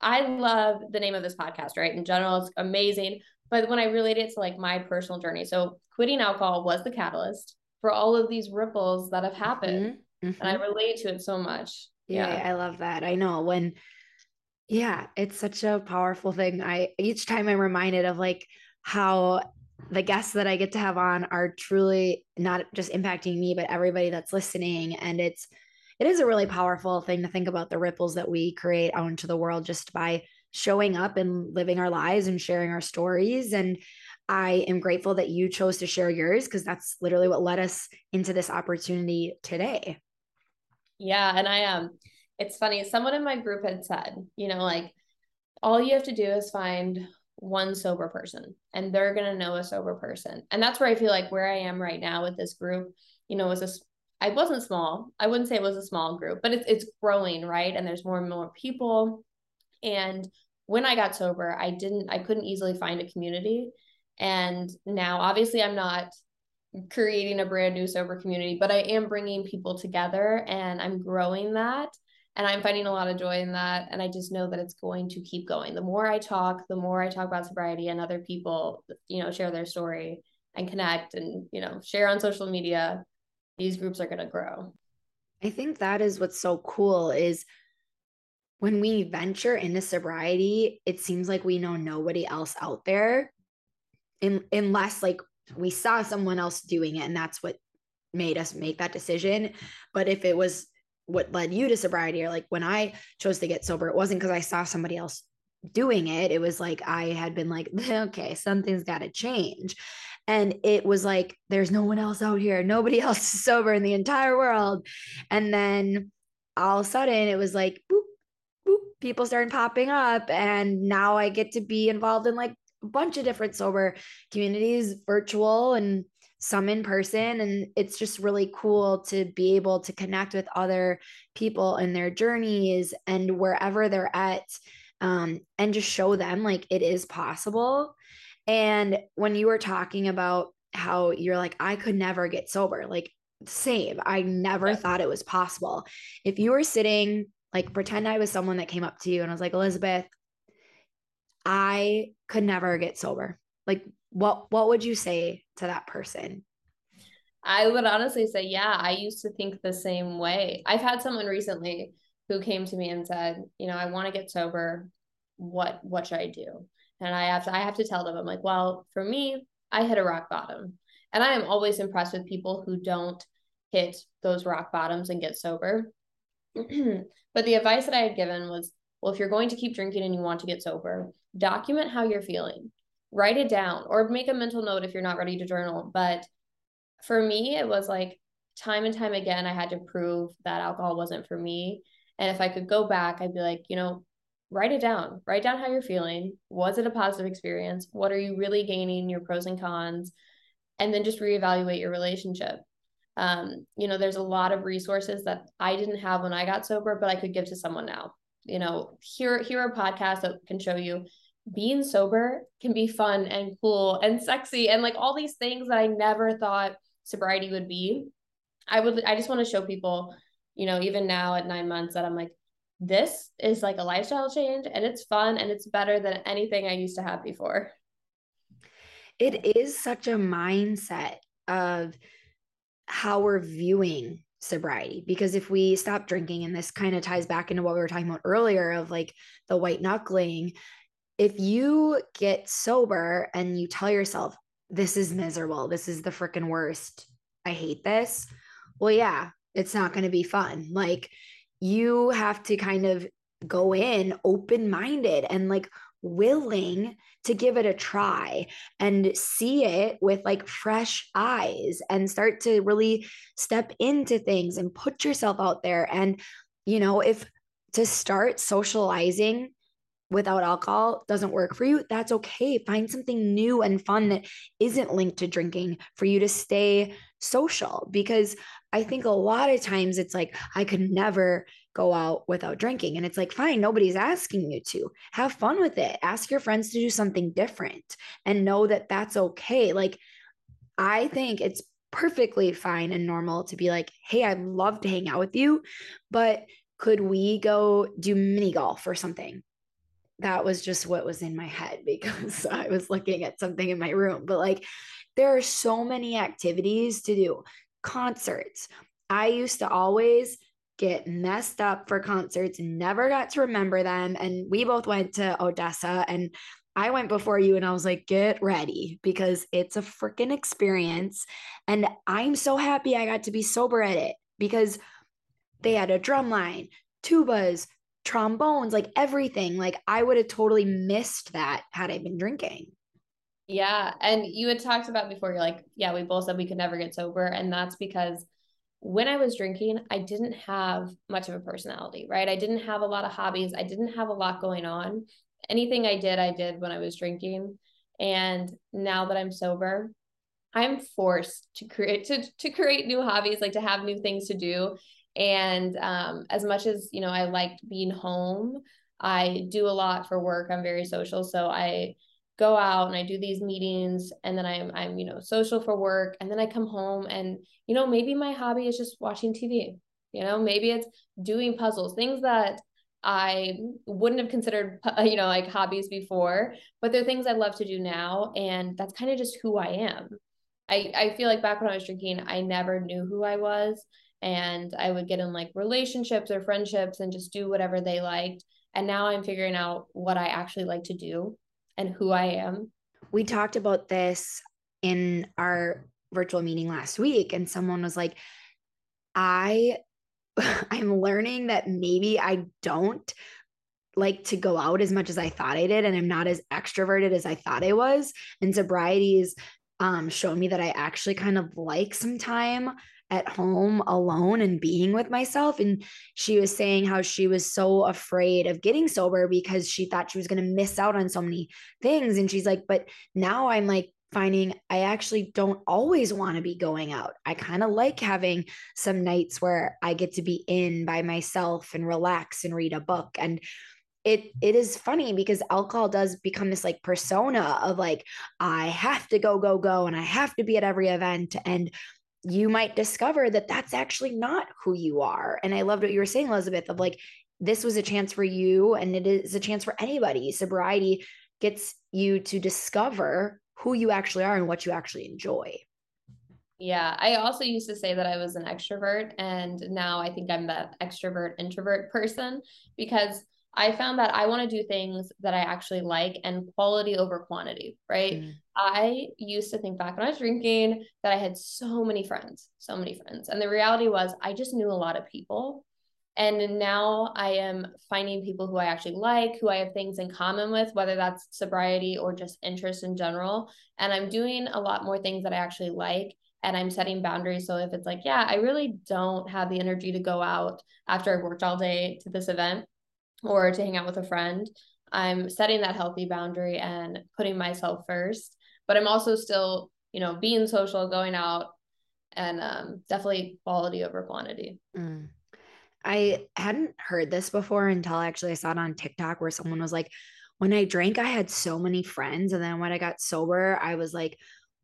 I love the name of this podcast, right? In general, it's amazing. But when I relate it to like my personal journey, so quitting alcohol was the catalyst for all of these ripples that have happened. Mm-hmm. Mm-hmm. And I mm-hmm. relate to it so much. Yeah, yeah, I love that. I know when, yeah, it's such a powerful thing. I each time I'm reminded of like how the guests that I get to have on are truly not just impacting me, but everybody that's listening. And it's, it is a really powerful thing to think about the ripples that we create out into the world just by showing up and living our lives and sharing our stories. And I am grateful that you chose to share yours because that's literally what led us into this opportunity today. Yeah. And I um it's funny, someone in my group had said, you know, like all you have to do is find one sober person and they're going to know a sober person. And that's where I feel like where I am right now with this group, you know, is this I wasn't small. I wouldn't say it was a small group, but it's it's growing, right? And there's more and more people. And when I got sober, I didn't I couldn't easily find a community. And now obviously I'm not creating a brand new sober community, but I am bringing people together and I'm growing that and I'm finding a lot of joy in that and I just know that it's going to keep going. The more I talk, the more I talk about sobriety and other people, you know, share their story and connect and, you know, share on social media, these groups are going to grow. I think that is what's so cool is when we venture into sobriety, it seems like we know nobody else out there in, unless like we saw someone else doing it and that's what made us make that decision. But if it was what led you to sobriety or like when I chose to get sober, it wasn't because I saw somebody else doing it. It was like I had been like, okay, something's got to change. And it was like, there's no one else out here. Nobody else is sober in the entire world. And then all of a sudden it was like, boop, boop, people started popping up. And now I get to be involved in like a bunch of different sober communities, virtual and some in person. And it's just really cool to be able to connect with other people and their journeys and wherever they're at um, and just show them like it is possible and when you were talking about how you're like, I could never get sober, like, same. I never yeah. thought it was possible. If you were sitting, like, pretend I was someone that came up to you and I was like, Elizabeth, I could never get sober. Like, what what would you say to that person? I would honestly say, yeah, I used to think the same way. I've had someone recently who came to me and said, you know, I want to get sober. What what should I do? And I have to I have to tell them, I'm like, well, for me, I hit a rock bottom. And I am always impressed with people who don't hit those rock bottoms and get sober. but the advice that I had given was, well, if you're going to keep drinking and you want to get sober, document how you're feeling. Write it down or make a mental note if you're not ready to journal. But for me, it was like time and time again, I had to prove that alcohol wasn't for me. And if I could go back, I'd be like, you know, write it down. Write down how you're feeling. Was it a positive experience? What are you really gaining? Your pros and cons, and then just reevaluate your relationship. Um, you know, there's a lot of resources that I didn't have when I got sober, but I could give to someone now. You know, here here are podcasts that can show you being sober can be fun and cool and sexy and like all these things that I never thought sobriety would be. I would I just want to show people, you know, even now at 9 months that I'm like this is like a lifestyle change and it's fun and it's better than anything I used to have before. It is such a mindset of how we're viewing sobriety because if we stop drinking and this kind of ties back into what we were talking about earlier of like the white knuckling if you get sober and you tell yourself this is miserable. This is the freaking worst. I hate this. Well yeah it's not going to be fun. Like you have to kind of go in open minded and like willing to give it a try and see it with like fresh eyes and start to really step into things and put yourself out there and you know if to start socializing without alcohol doesn't work for you, that's okay. Find something new and fun that isn't linked to drinking for you to stay social. Because I think a lot of times it's like, I could never go out without drinking. And it's like, fine, nobody's asking you to. Have fun with it. Ask your friends to do something different and know that that's okay. Like, I think it's perfectly fine and normal to be like, hey, I'd love to hang out with you, but could we go do mini golf or something? that was just what was in my head because I was looking at something in my room. But like, there are so many activities to do. Concerts. I used to always get messed up for concerts never got to remember them. And we both went to ODESZA and I went before you and I was like, get ready because it's a freaking experience. And I'm so happy I got to be sober at it because they had a drum line, tubas, trombones, like everything. Like I would have totally missed that had I been drinking. Yeah. And you had talked about before, you're like, yeah, we both said we could never get sober. And that's because when I was drinking, I didn't have much of a personality, right? I didn't have a lot of hobbies. I didn't have a lot going on. Anything I did, I did when I was drinking. And now that I'm sober, I'm forced to create to to create new hobbies, like to have new things to do. And um, as much as, you know, I liked being home, I do a lot for work. I'm very social. So I go out and I do these meetings and then I'm I'm, you know, social for work. And then I come home and, you know, maybe my hobby is just watching TV. You know, maybe it's doing puzzles, things that I wouldn't have considered, you know, like hobbies before, but they're things I love to do now. And that's kind of just who I am. I, I feel like back when I was drinking, I never knew who I was and I would get in like relationships or friendships and just do whatever they liked. And now I'm figuring out what I actually like to do and who I am. We talked about this in our virtual meeting last week, and someone was like, I I'm learning that maybe I don't like to go out as much as I thought I did, and I'm not as extroverted as I thought I was. And sobriety's um, shown me that I actually kind of like some time at home alone and being with myself. And she was saying how she was so afraid of getting sober because she thought she was going to miss out on so many things. And she's like, but now I'm like, finding I actually don't always want to be going out. I kind of like having some nights where I get to be in by myself and relax and read a book and it it is funny because alcohol does become this like persona of like I have to go go go and I have to be at every event and you might discover that that's actually not who you are. And I loved what you were saying, Elizabeth, of like, this was a chance for you, and it is a chance for anybody. Sobriety gets you to discover who you actually are and what you actually enjoy. Yeah, I also used to say that I was an extrovert, and now I think I'm that extrovert introvert person because I found that I want to do things that I actually like and quality over quantity, right? Mm. I used to think back when I was drinking that I had so many friends, so many friends. And the reality was I just knew a lot of people. And now I am finding people who I actually like, who I have things in common with, whether that's sobriety or just interest in general. And I'm doing a lot more things that I actually like and I'm setting boundaries. So if it's like, yeah, I really don't have the energy to go out after I've worked all day to this event, or to hang out with a friend, I'm setting that healthy boundary and putting myself first. But I'm also still, you know, being social, going out, and um, definitely quality over quantity. Mm. I hadn't heard this before until actually I saw it on TikTok where someone was like, when I drank, I had so many friends. And then when I got sober, I was like,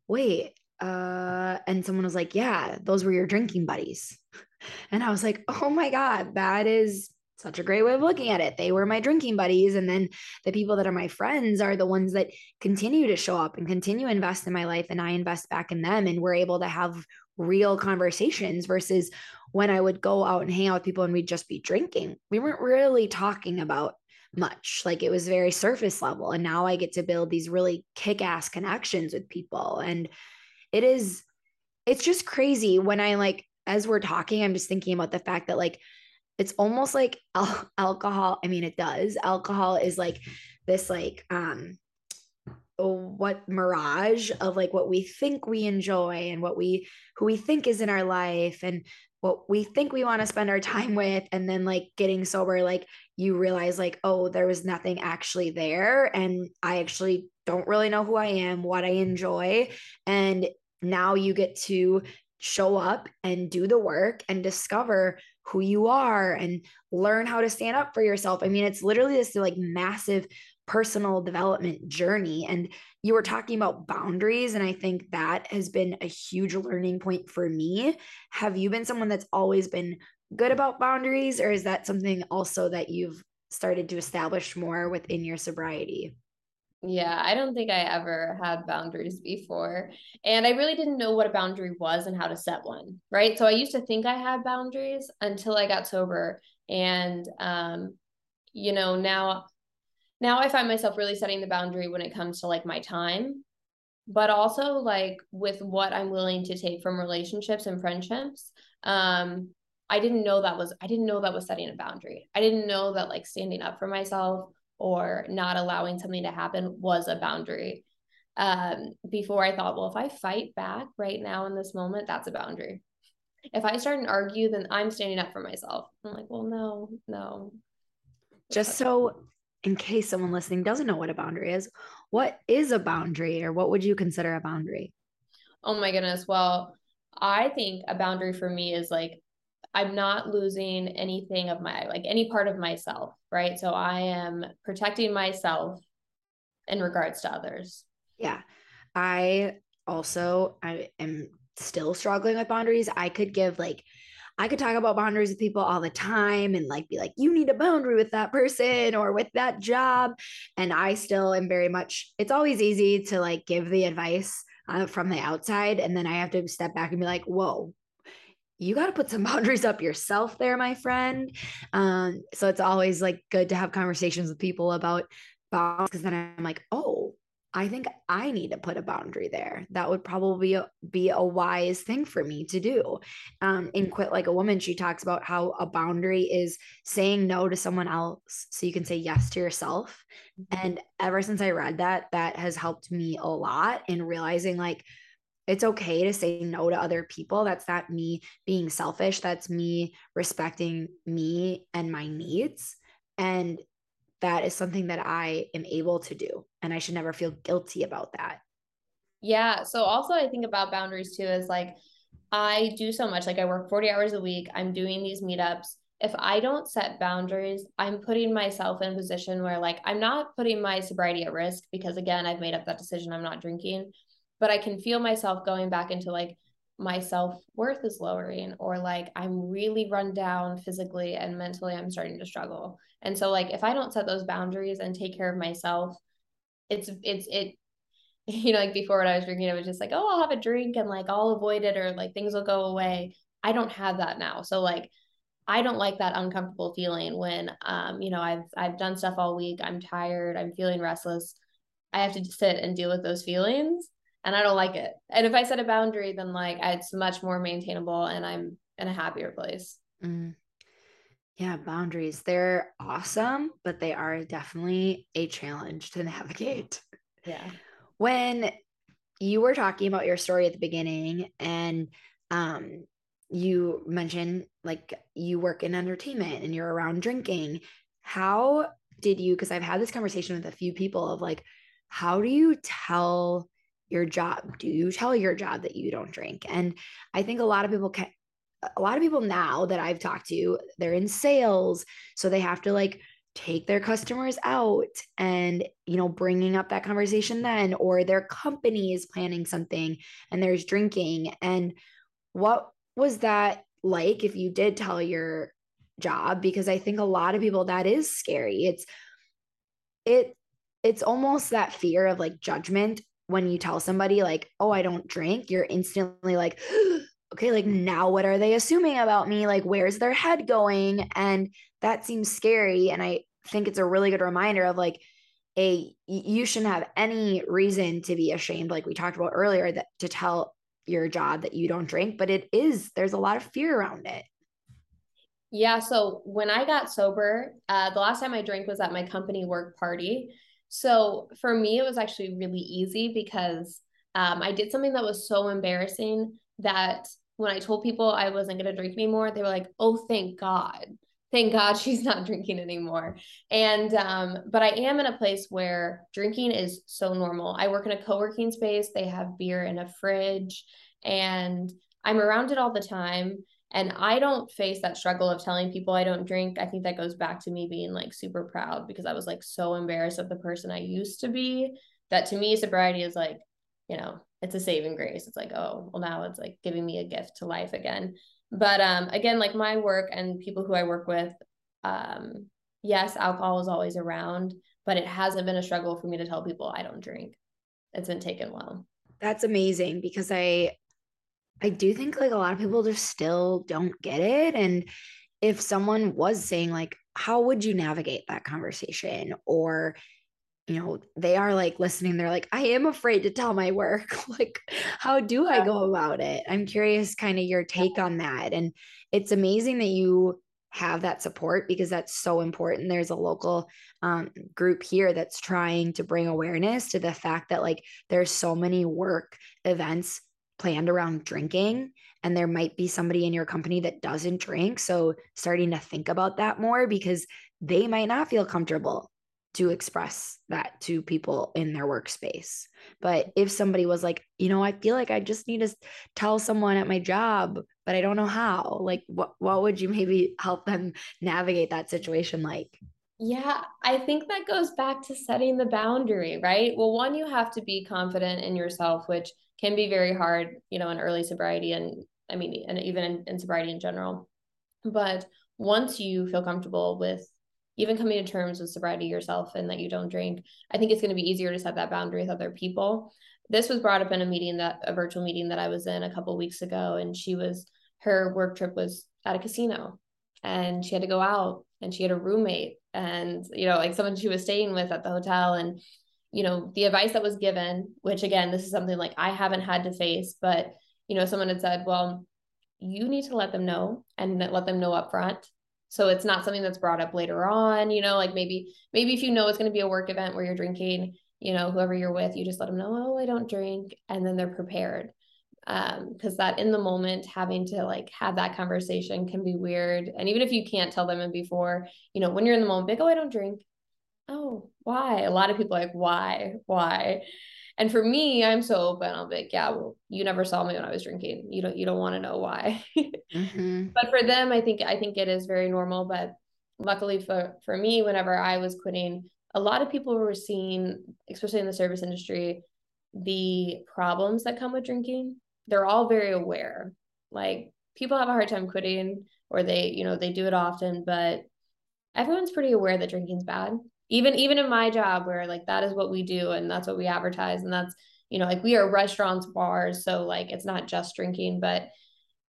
wait, uh, and someone was like, yeah, those were your drinking buddies. And I was like, oh my God, that is such a great way of looking at it. They were my drinking buddies. And then the people that are my friends are the ones that continue to show up and continue to invest in my life. And I invest back in them. And we're able to have real conversations versus when I would go out and hang out with people and we'd just be drinking. We weren't really talking about much. Like it was very surface level. And now I get to build these really kick ass connections with people. And it is, it's just crazy when I like, as we're talking, I'm just thinking about the fact that like, it's almost like al- alcohol. I mean, it does. Alcohol is like this, like, um, what mirage of like what we think we enjoy and what we who we think is in our life and what we think we want to spend our time with and then like getting sober like you realize like oh there was nothing actually there and i actually don't really know who i am what i enjoy and now you get to show up and do the work and discover who you are and learn how to stand up for yourself i mean it's literally this like massive personal development journey. And you were talking about boundaries. And I think that has been a huge learning point for me. Have you been someone that's always been good about boundaries, or is that something also that you've started to establish more within your sobriety? Yeah, I don't think I ever had boundaries before. And I really didn't know what a boundary was and how to set one, right? So I used to think I had boundaries until I got sober. And, um, you know, now now I find myself really setting the boundary when it comes to like my time, but also like with what I'm willing to take from relationships and friendships. Um, I didn't know that was I didn't know that was setting a boundary. I didn't know that like standing up for myself or not allowing something to happen was a boundary. Um, before I thought, well, if I fight back right now in this moment, that's a boundary. If I start and argue, then I'm standing up for myself. I'm like, well, no, no. Just so in case someone listening doesn't know what a boundary is, what is a boundary or what would you consider a boundary? Oh my goodness. Well, I think a boundary for me is like I'm not losing anything of my like any part of myself, right? So I am protecting myself in regards to others. Yeah. I also I am still struggling with boundaries. I could give like I could talk about boundaries with people all the time and like be like, you need a boundary with that person or with that job. And I still am very much, it's always easy to like give the advice uh, from the outside. And then I have to step back and be like, whoa, you got to put some boundaries up yourself there, my friend. Um, so it's always like good to have conversations with people about boundaries because then I'm like, oh, I think I need to put a boundary there. That would probably be a, be a wise thing for me to do. Um, in Quit Like a Woman, she talks about how a boundary is saying no to someone else so you can say yes to yourself. Mm-hmm. And ever since I read that, that has helped me a lot in realizing like, it's okay to say no to other people. That's not me being selfish. That's me respecting me and my needs. And that is something that I am able to do. And I should never feel guilty about that. Yeah. So also I think about boundaries too is like I do so much. Like I work 40 hours a week. I'm doing these meetups. If I don't set boundaries, I'm putting myself in a position where like I'm not putting my sobriety at risk because again, I've made up that decision. I'm not drinking, but I can feel myself going back into like my self worth is lowering or like I'm really run down physically and mentally I'm starting to struggle. And so like if I don't set those boundaries and take care of myself, it's it's it you know like before when I was drinking I was just like, "Oh, I'll have a drink and like I'll avoid it or like things will go away." I don't have that now. So like I don't like that uncomfortable feeling when um you know I've I've done stuff all week, I'm tired, I'm feeling restless. I have to sit and deal with those feelings and I don't like it. And if I set a boundary, then like it's much more maintainable and I'm in a happier place. Mm. Yeah, boundaries. They're awesome, but they are definitely a challenge to navigate. Yeah. When you were talking about your story at the beginning and um you mentioned like you work in entertainment and you're around drinking, how did you because I've had this conversation with a few people of like how do you tell your job? Do you tell your job that you don't drink? And I think a lot of people can a lot of people now that I've talked to, they're in sales, so they have to like take their customers out and you know bringing up that conversation then or their company is planning something and there's drinking and what was that like if you did tell your job because i think a lot of people that is scary it's it it's almost that fear of like judgment when you tell somebody like oh i don't drink you're instantly like okay like now what are they assuming about me? Like where's their head going? And that seems scary and i think it's a really good reminder of like a you shouldn't have any reason to be ashamed like we talked about earlier that to tell your job that you don't drink but it is there's a lot of fear around it. Yeah so when i got sober uh, the last time i drank was at my company work party so for me it was actually really easy because um, i did something that was so embarrassing that when i told people i wasn't going to drink anymore they were like oh thank god thank God she's not drinking anymore. And um, but I am in a place where drinking is so normal. I work in a co-working space. They have beer in a fridge, and I'm around it all the time. And I don't face that struggle of telling people I don't drink. I think that goes back to me being like super proud because I was like so embarrassed of the person I used to be that to me sobriety is like, you know, it's a saving grace. It's like, oh, well now it's like giving me a gift to life again but um again like my work and people who i work with um yes alcohol is always around but it hasn't been a struggle for me to tell people i don't drink it's been taken well that's amazing because i i do think like a lot of people just still don't get it and if someone was saying like how would you navigate that conversation or you know, they are like listening. They're like, I am afraid to tell my work. like, how do. I go about it? I'm curious, kind of your take on that. And it's amazing that you have that support because that's so important. There's a local um, group here that's trying to bring awareness to the fact that like there's so many work events planned around drinking and there might be somebody in your company that doesn't drink so starting to think about that more because they might not feel comfortable to express that to people in their workspace. But if somebody was like, you know, I feel like I just need to tell someone at my job, but I don't know how, like what what would you maybe help them navigate that situation like? Yeah, I think that goes back to setting the boundary, right? Well, one you have to be confident in yourself, which can be very hard, you know, in early sobriety and I mean and even in, in sobriety in general. But once you feel comfortable with even coming to terms with sobriety yourself and that you don't drink, I think it's going to be easier to set that boundary with other people. This was brought up in a meeting that a virtual meeting that I was in a couple weeks ago, and she was her work trip was at a casino, and she had to go out, and she had a roommate, and you know, like someone she was staying with at the hotel, and you know, the advice that was given, which again, this is something like I haven't had to face, but you know, someone had said, well, you need to let them know and let them know up front so it's not something that's brought up later on you know like maybe maybe if you know it's going to be a work event where you're drinking you know whoever you're with you just let them know oh i don't drink and then they're prepared. Um because that in the moment having to like have that conversation can be weird and even if you can't tell them in before you know when you're in the moment like oh i don't drink oh why a lot of people like why why and for me, I'm so open. I'll be like, yeah, well, you never saw me when I was drinking. You don't you don't want to know why. mm-hmm. But for them, I think I think it is very normal. But luckily for for me, whenever I was quitting, a lot of people were seeing, especially in the service industry, the problems that come with drinking. They're all very aware. Like people have a hard time quitting or they, you know, they do it often, but everyone's pretty aware that drinking's bad even even in my job where like that is what we do and that's what we advertise and that's you know like we are restaurants bars so like it's not just drinking but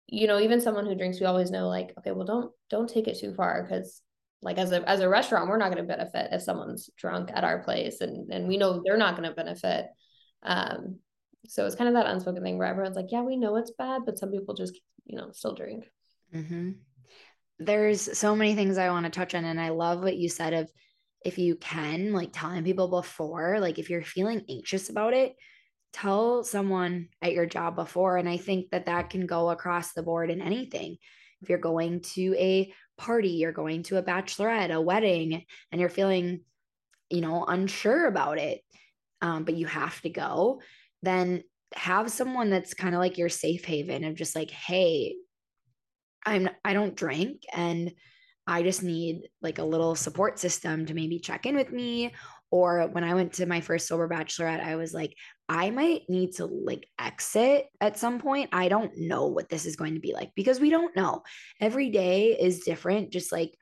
you know even someone who drinks we always know like okay well don't don't take it too far because like as a as a restaurant we're not going to benefit if someone's drunk at our place and and we know they're not going to benefit um so it's kind of that unspoken thing where everyone's like yeah we know it's bad but some people just you know still drink mm-hmm. there's so many things i want to touch on and i love what you said of if you can, like telling people before, like if you're feeling anxious about it, tell someone at your job before. And I think that that can go across the board in anything. If you're going to a party, you're going to a bachelorette, a wedding, and you're feeling, you know, unsure about it, um, but you have to go, then have someone that's kind of like your safe haven of just like, hey, I'm I don't drink and I just need like a little support system to maybe check in with me. Or when I went to my first sober bachelorette, I was like, I might need to like exit at some point. I don't know what this is going to be like because we don't know. Every day is different, just like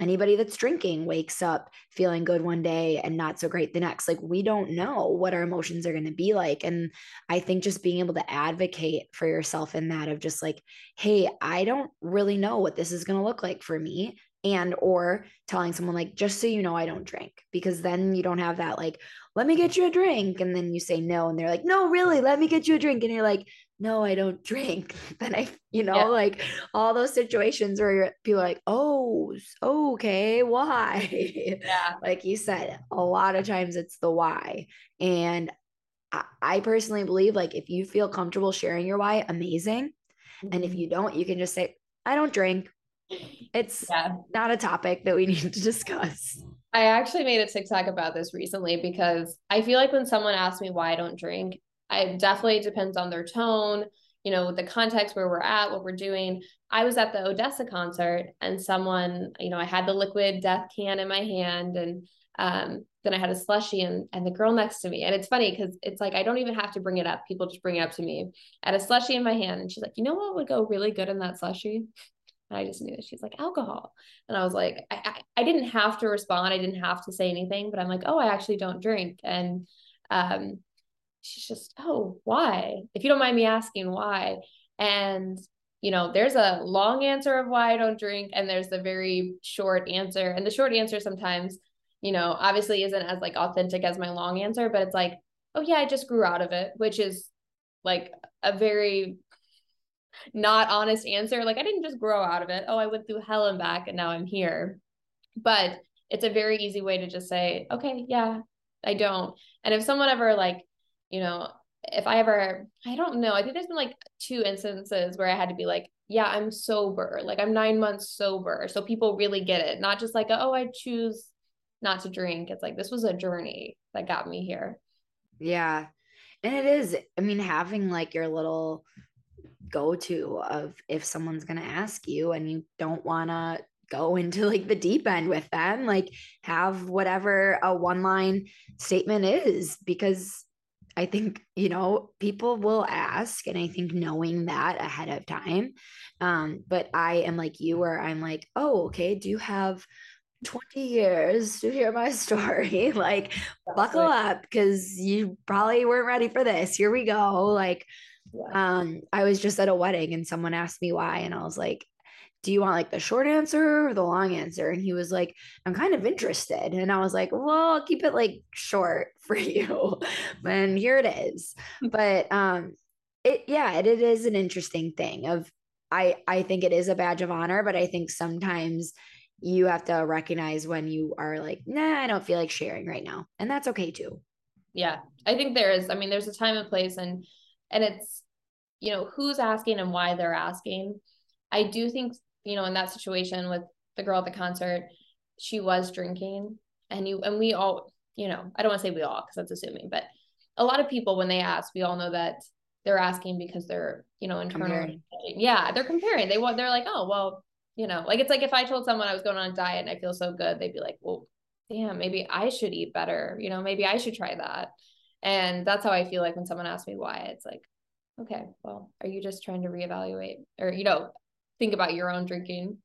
anybody that's drinking wakes up feeling good one day and not so great the next like we don't know what our emotions are going to be like and i think just being able to advocate for yourself in that of just like hey i don't really know what this is going to look like for me and or telling someone like just so you know i don't drink because then you don't have that like let me get you a drink and then you say no and they're like no really let me get you a drink and you're like no i don't drink then i you know yeah. like all those situations where people are like oh okay why yeah like you said a lot of times it's the why and I, I personally believe like if you feel comfortable sharing your why amazing mm-hmm. and if mm-hmm. you don't you can just say i don't drink it's yeah. not a topic that we need to discuss. I actually made a TikTok about this recently because I feel like when someone asks me why I don't drink, it definitely depends on their tone, you know, the context where we're at, what we're doing. I was at the ODESZA concert and someone, you know, I had the liquid death can in my hand and um, then I had a slushy and and the girl next to me. And it's funny because it's like I don't even have to bring it up. People just bring it up to me. I had a slushy in my hand and she's like, you know what would go really good in that slushy? And I just knew that she's like alcohol. And I was like, I, I, I, didn't have to respond. I didn't have to say anything, but I'm like, oh, I actually don't drink. And um, she's just, oh, why? If you don't mind me asking why. And, you know, there's a long answer of why I don't drink, and there's a very short answer. And the short answer sometimes, you know, obviously isn't as like authentic as my long answer, but it's like, oh yeah, I just grew out of it, which is like a very not honest answer. Like I didn't just grow out of it. Oh, I went through hell and back and now I'm here. But it's a very easy way to just say, okay, yeah, I don't. And if someone ever like, you know, if I ever, I don't know, I think there's been like two instances where I had to be like, yeah, I'm sober. Like I'm nine months sober. So people really get it. Not just like, oh, I choose not to drink. It's like, this was a journey that got me here. Yeah. And it is, I mean, having like your little go to of if someone's going to ask you and you don't want to go into like the deep end with them like have whatever a one line statement is because i think you know people will ask and i think knowing that ahead of time um but i am like you where i'm like oh okay do you have 20 years to hear my story? Like buckle up because you probably weren't ready for this here we go like um, I was just at a wedding and someone asked me why, and I was like, do you want like the short answer or the long answer? And he was like, I'm kind of interested. And I was like, well, I'll keep it like short for you. and here it is. But um it yeah, it, it is an interesting thing of I I think it is a badge of honor, but I think sometimes you have to recognize when you are like, nah, I don't feel like sharing right now. And that's okay too. Yeah. I think there is, I mean, there's a time and place and and it's you know who's asking and why they're asking. I do think you know in that situation with the girl at the concert she was drinking and you and we all you know i don't want to say we all because that's assuming but a lot of people when they ask we all know that they're asking because they're you know internally yeah they're comparing. They want they're like oh well you know like it's like if i told someone i was going on a diet and i feel so good they'd be like well damn maybe i should eat better. You know maybe i should try that. And that's how i feel like when someone asks me why it's like okay, well, are you just trying to reevaluate or, you know, think about your own drinking?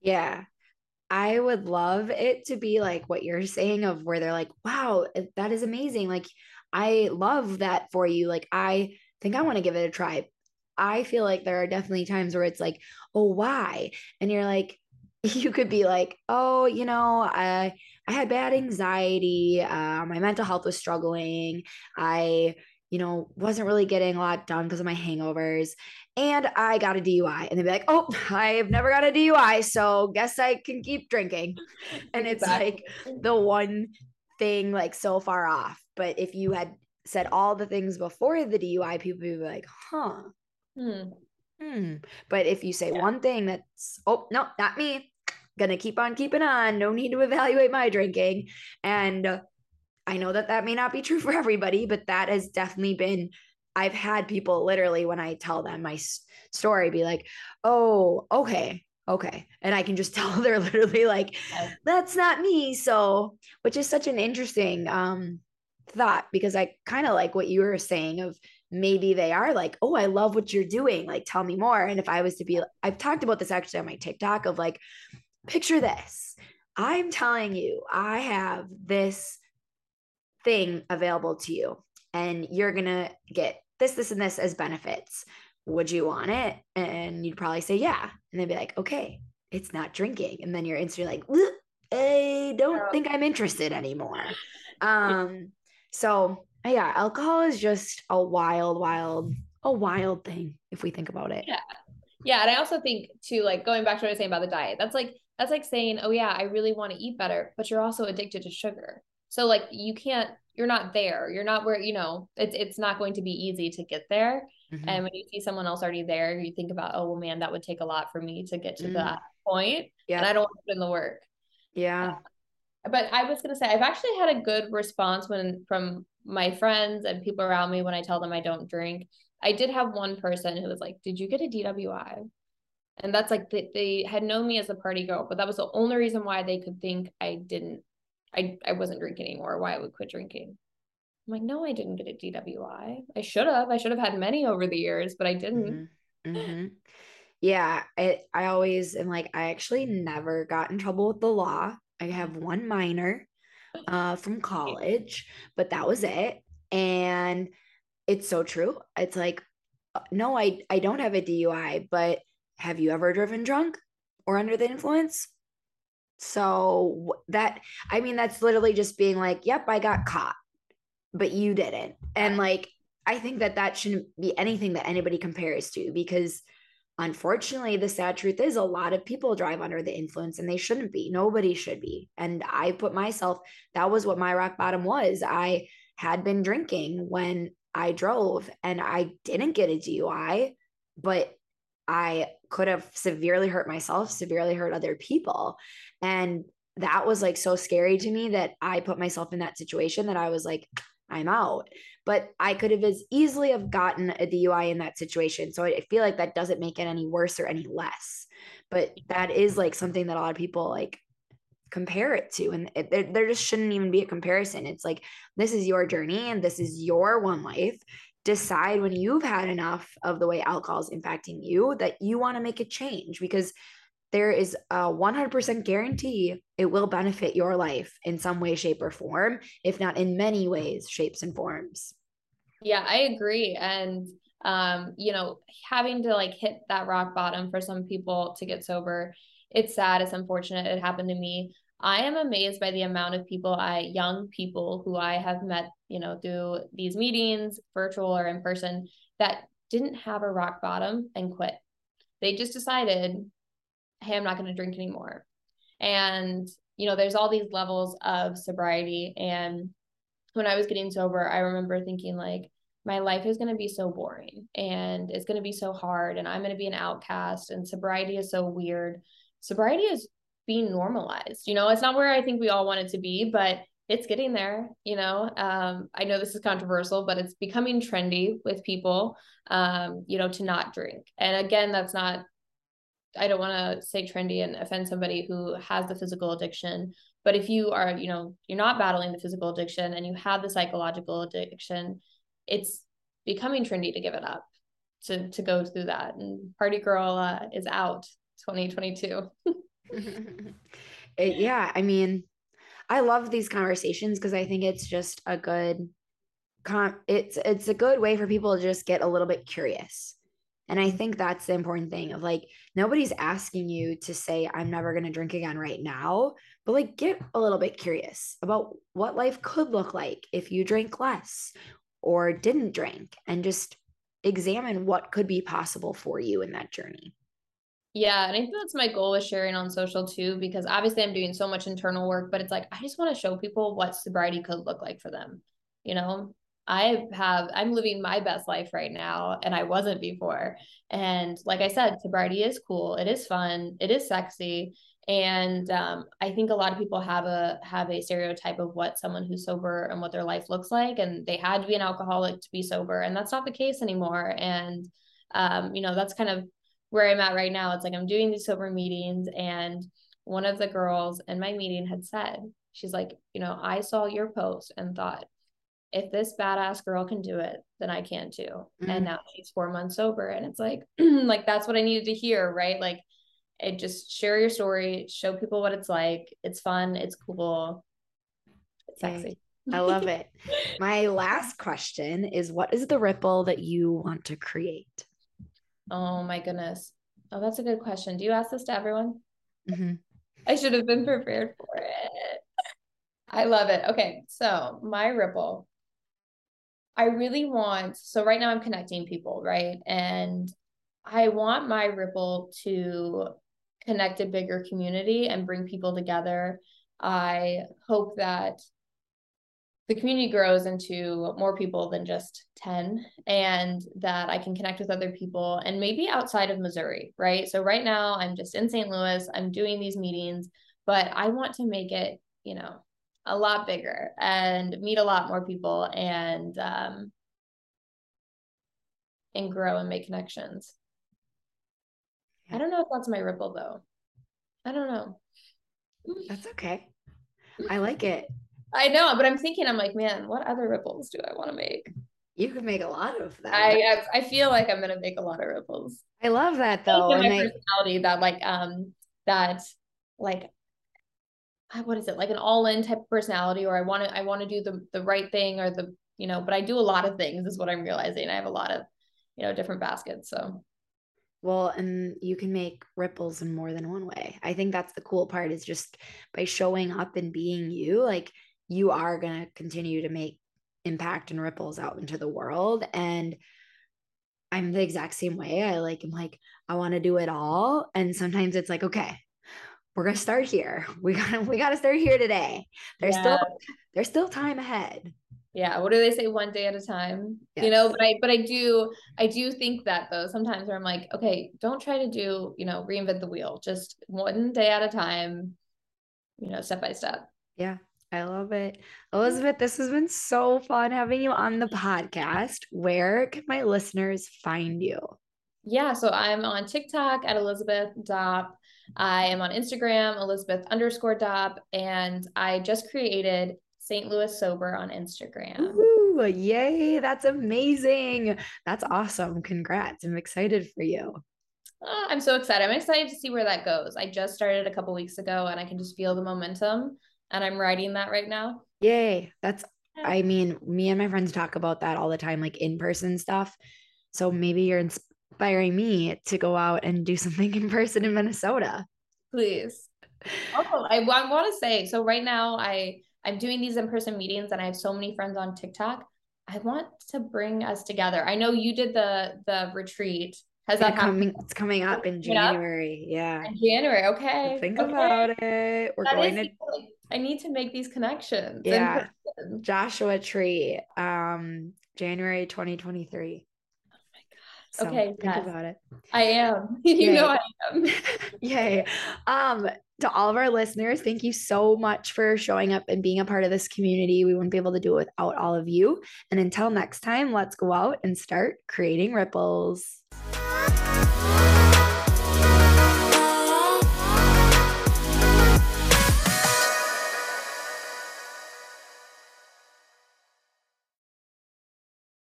Yeah. I would love it to be like what you're saying of where they're like, wow, that is amazing. Like, I love that for you. Like, I think I want to give it a try. I feel like there are definitely times where it's like, oh, why? And you're like, you could be like, oh, you know, I I had bad anxiety. Uh, my mental health was struggling. I you know, wasn't really getting a lot done because of my hangovers. And I got a DUI. And they'd be like, oh, I've never got a DUI. So guess I can keep drinking. And it's like the one thing like so far off. But if you had said all the things before the DUI, people would be like, huh. Hmm. Hmm. But if you say yeah. one thing that's, oh, no, not me, gonna keep on keeping on, no need to evaluate my drinking. And I know that that may not be true for everybody, but that has definitely been. I've had people literally when I tell them my story be like, "Oh, okay, Okay. And I can just tell they're literally like, that's not me. So, which is such an interesting um thought because I kind of like what you were saying of maybe they are like, oh, I love what you're doing. Like, tell me more. And if I was to be, I've talked about this actually on my TikTok of like, picture this. I'm telling you, I have this thing available to you, and you're going to get this, this, and this as benefits. Would you want it? And you'd probably say, yeah. And they'd be like, okay, it's not drinking. And then you're instantly like, I don't think I'm interested anymore. Um, so yeah, alcohol is just a wild, wild, a wild thing if we think about it. Yeah. Yeah. And I also think too, like going back to what I was saying about the diet, that's like that's like saying, Oh yeah, I really want to eat better, but you're also addicted to sugar. So like you can't you're not there. You're not where, you know, it's it's not going to be easy to get there. Mm-hmm. And when you see someone else already there, you think about, oh well man, that would take a lot for me to get to mm-hmm. that point. Yeah. And I don't want to put in the work. Yeah. Uh, but I was gonna say I've actually had a good response when from my friends and people around me when I tell them I don't drink. I did have one person who was like, Did you get a DWI? And that's like they, they had known me as a party girl, but that was the only reason why they could think I didn't, I, I wasn't drinking anymore, why I would quit drinking. I'm like, no, I didn't get a DWI. I should have. I should have had many over the years, but I didn't. Mm-hmm. Mm-hmm. Yeah, I I always am like I actually never got in trouble with the law. I have one minor, uh, from college, but that was it. And it's so true. It's like, uh, no, I, I don't have a DUI, but have you ever driven drunk or under the influence? So that, I mean, that's literally just being like, yep, I got caught, but you didn't. And like, I think that that shouldn't be anything that anybody compares to because unfortunately the sad truth is a lot of people drive under the influence and they shouldn't be. Nobody should be. And i put myself that was what my rock bottom was. I had been drinking when i drove and i didn't get a dui but i could have severely hurt myself severely hurt other people and that was like so scary to me that i put myself in that situation that i was like i'm out but I could have as easily have gotten a DUI in that situation. So I feel like that doesn't make it any worse or any less. But that is like something that a lot of people like compare it to and it, there, there just shouldn't even be a comparison it's like this is your journey and this is your one life decide when you've had enough of the way alcohol is impacting you that you want to make a change because there is a 100% guarantee it will benefit your life in some way, shape, or form, if not in many ways, shapes, and forms. Yeah, I agree. And, um, you know, having to like hit that rock bottom for some people to get sober, it's sad. It's unfortunate. It happened to me. I am amazed by the amount of people I, young people who I have met, you know, through these meetings, virtual or in person, that didn't have a rock bottom and quit. They just decided, hey, I'm not going to drink anymore. And, you know, there's all these levels of sobriety. And when I was getting sober, I remember thinking, like, my life is going to be so boring and it's going to be so hard and I'm going to be an outcast and sobriety is so weird. Sobriety is being normalized. You know, it's not where I think we all want it to be, but it's getting there, you know. Um, I know this is controversial, but it's becoming trendy with people, um, you know, to not drink. And again, that's not I don't want to say trendy and offend somebody who has the physical addiction, but if you are, you know, you're not battling the physical addiction and you have the psychological addiction, it's becoming trendy to give it up, to to go through that. And Party Girl uh, is out 2022. it, yeah, I mean, I love these conversations because I think it's just a good con- it's it's a good way for people to just get a little bit curious and I think that's the important thing of like, nobody's asking you to say, I'm never going to drink again right now, but like, get a little bit curious about what life could look like if you drank less or didn't drink and just examine what could be possible for you in that journey. Yeah, and I think that's my goal with sharing on social too, because obviously I'm doing so much internal work, but it's like I just want to show people what sobriety could look like for them. You know, I have, I'm living my best life right now, and I wasn't before. And like I said, sobriety is cool. It is fun. It is sexy. And um, I think a lot of people have a have a stereotype of what someone who's sober and what their life looks like, and they had to be an alcoholic to be sober, and that's not the case anymore. And um, you know, that's kind of where I'm at right now, it's like I'm doing these sober meetings, and one of the girls in my meeting had said, she's like, you know, I saw your post and thought, if this badass girl can do it, then I can too. Mm-hmm. And now she's four months sober. And it's like, like that's what I needed to hear, right? Like it just share your story, show people what it's like. It's fun, it's cool, it's sexy. I love it. My last question is what is the ripple that you want to create? Oh my goodness. Oh, that's a good question. Do you ask this to everyone? Mm-hmm. I should have been prepared for it. I love it. Okay. So, my ripple I really want, so right now I'm connecting people, right? And I want my Ripple to connect a bigger community and bring people together. I hope that the community grows into more people than just 10 and that I can connect with other people and maybe outside of Missouri, right? So right now I'm just in St. Louis, I'm doing these meetings, but I want to make it, you know, a lot bigger and meet a lot more people and um, and grow and make connections. I don't know if that's my ripple though. I don't know. That's okay. I like it. I know, but I'm thinking, I'm like, man, what other ripples do I want to make? You could make a lot of that. I I feel like I'm gonna make a lot of ripples. I love that though. And my personality that like um that like what is it? Like an all-in type of personality or i want to i want to do the the right thing or the you know but i do a lot of things is what i'm realizing. I have a lot of you know different baskets so. Well and you can make ripples in more than one way. I think that's the cool part is just by showing up and being you like you are going to continue to make impact and ripples out into the world. And i'm the exact same way. I like i'm like i want to do it all. And sometimes it's like okay we're gonna start here. We gotta we gotta start here today. There's yeah. still there's still time ahead. Yeah. What do they say? One day at a time. Yes. You know, but I but I do I do think that though sometimes where I'm like, okay, don't try to do you know reinvent the wheel. Just one day at a time. You know, step by step. Yeah. I love it. Elizabeth, this has been so fun having you on the podcast. Where can my listeners find you? Yeah, so I'm on TikTok at Elizabeth Dopp. I am on Instagram, Elizabeth underscore Dopp, and I just created St. Louis Sober on Instagram. Ooh, yay. That's amazing. That's awesome. Congrats. I'm excited for you. Uh, I'm so excited. I'm excited to see where that goes. I just started a couple weeks ago and I can just feel the momentum and I'm writing that right now. Yay. That's, I mean, me and my friends talk about that all the time, like in person stuff. So maybe you're inspiring me to go out and do something in person in Minnesota. Please. Also, I, I want to say so right now I I'm doing these in-person meetings and I have so many friends on TikTok. I want to bring us together. I know you did the the retreat. Has that coming? It's coming up in January. Yeah. In January. Okay. Think okay. about it. We're that going to. I need to make these connections. Yeah. Joshua Tree, um, January 2023. So okay, think yes. about it. I am. you Yay. know I am. Yay. Um, to all of our listeners, thank you so much for showing up and being a part of this community. We wouldn't be able to do it without all of you. And until next time, let's go out and start creating ripples.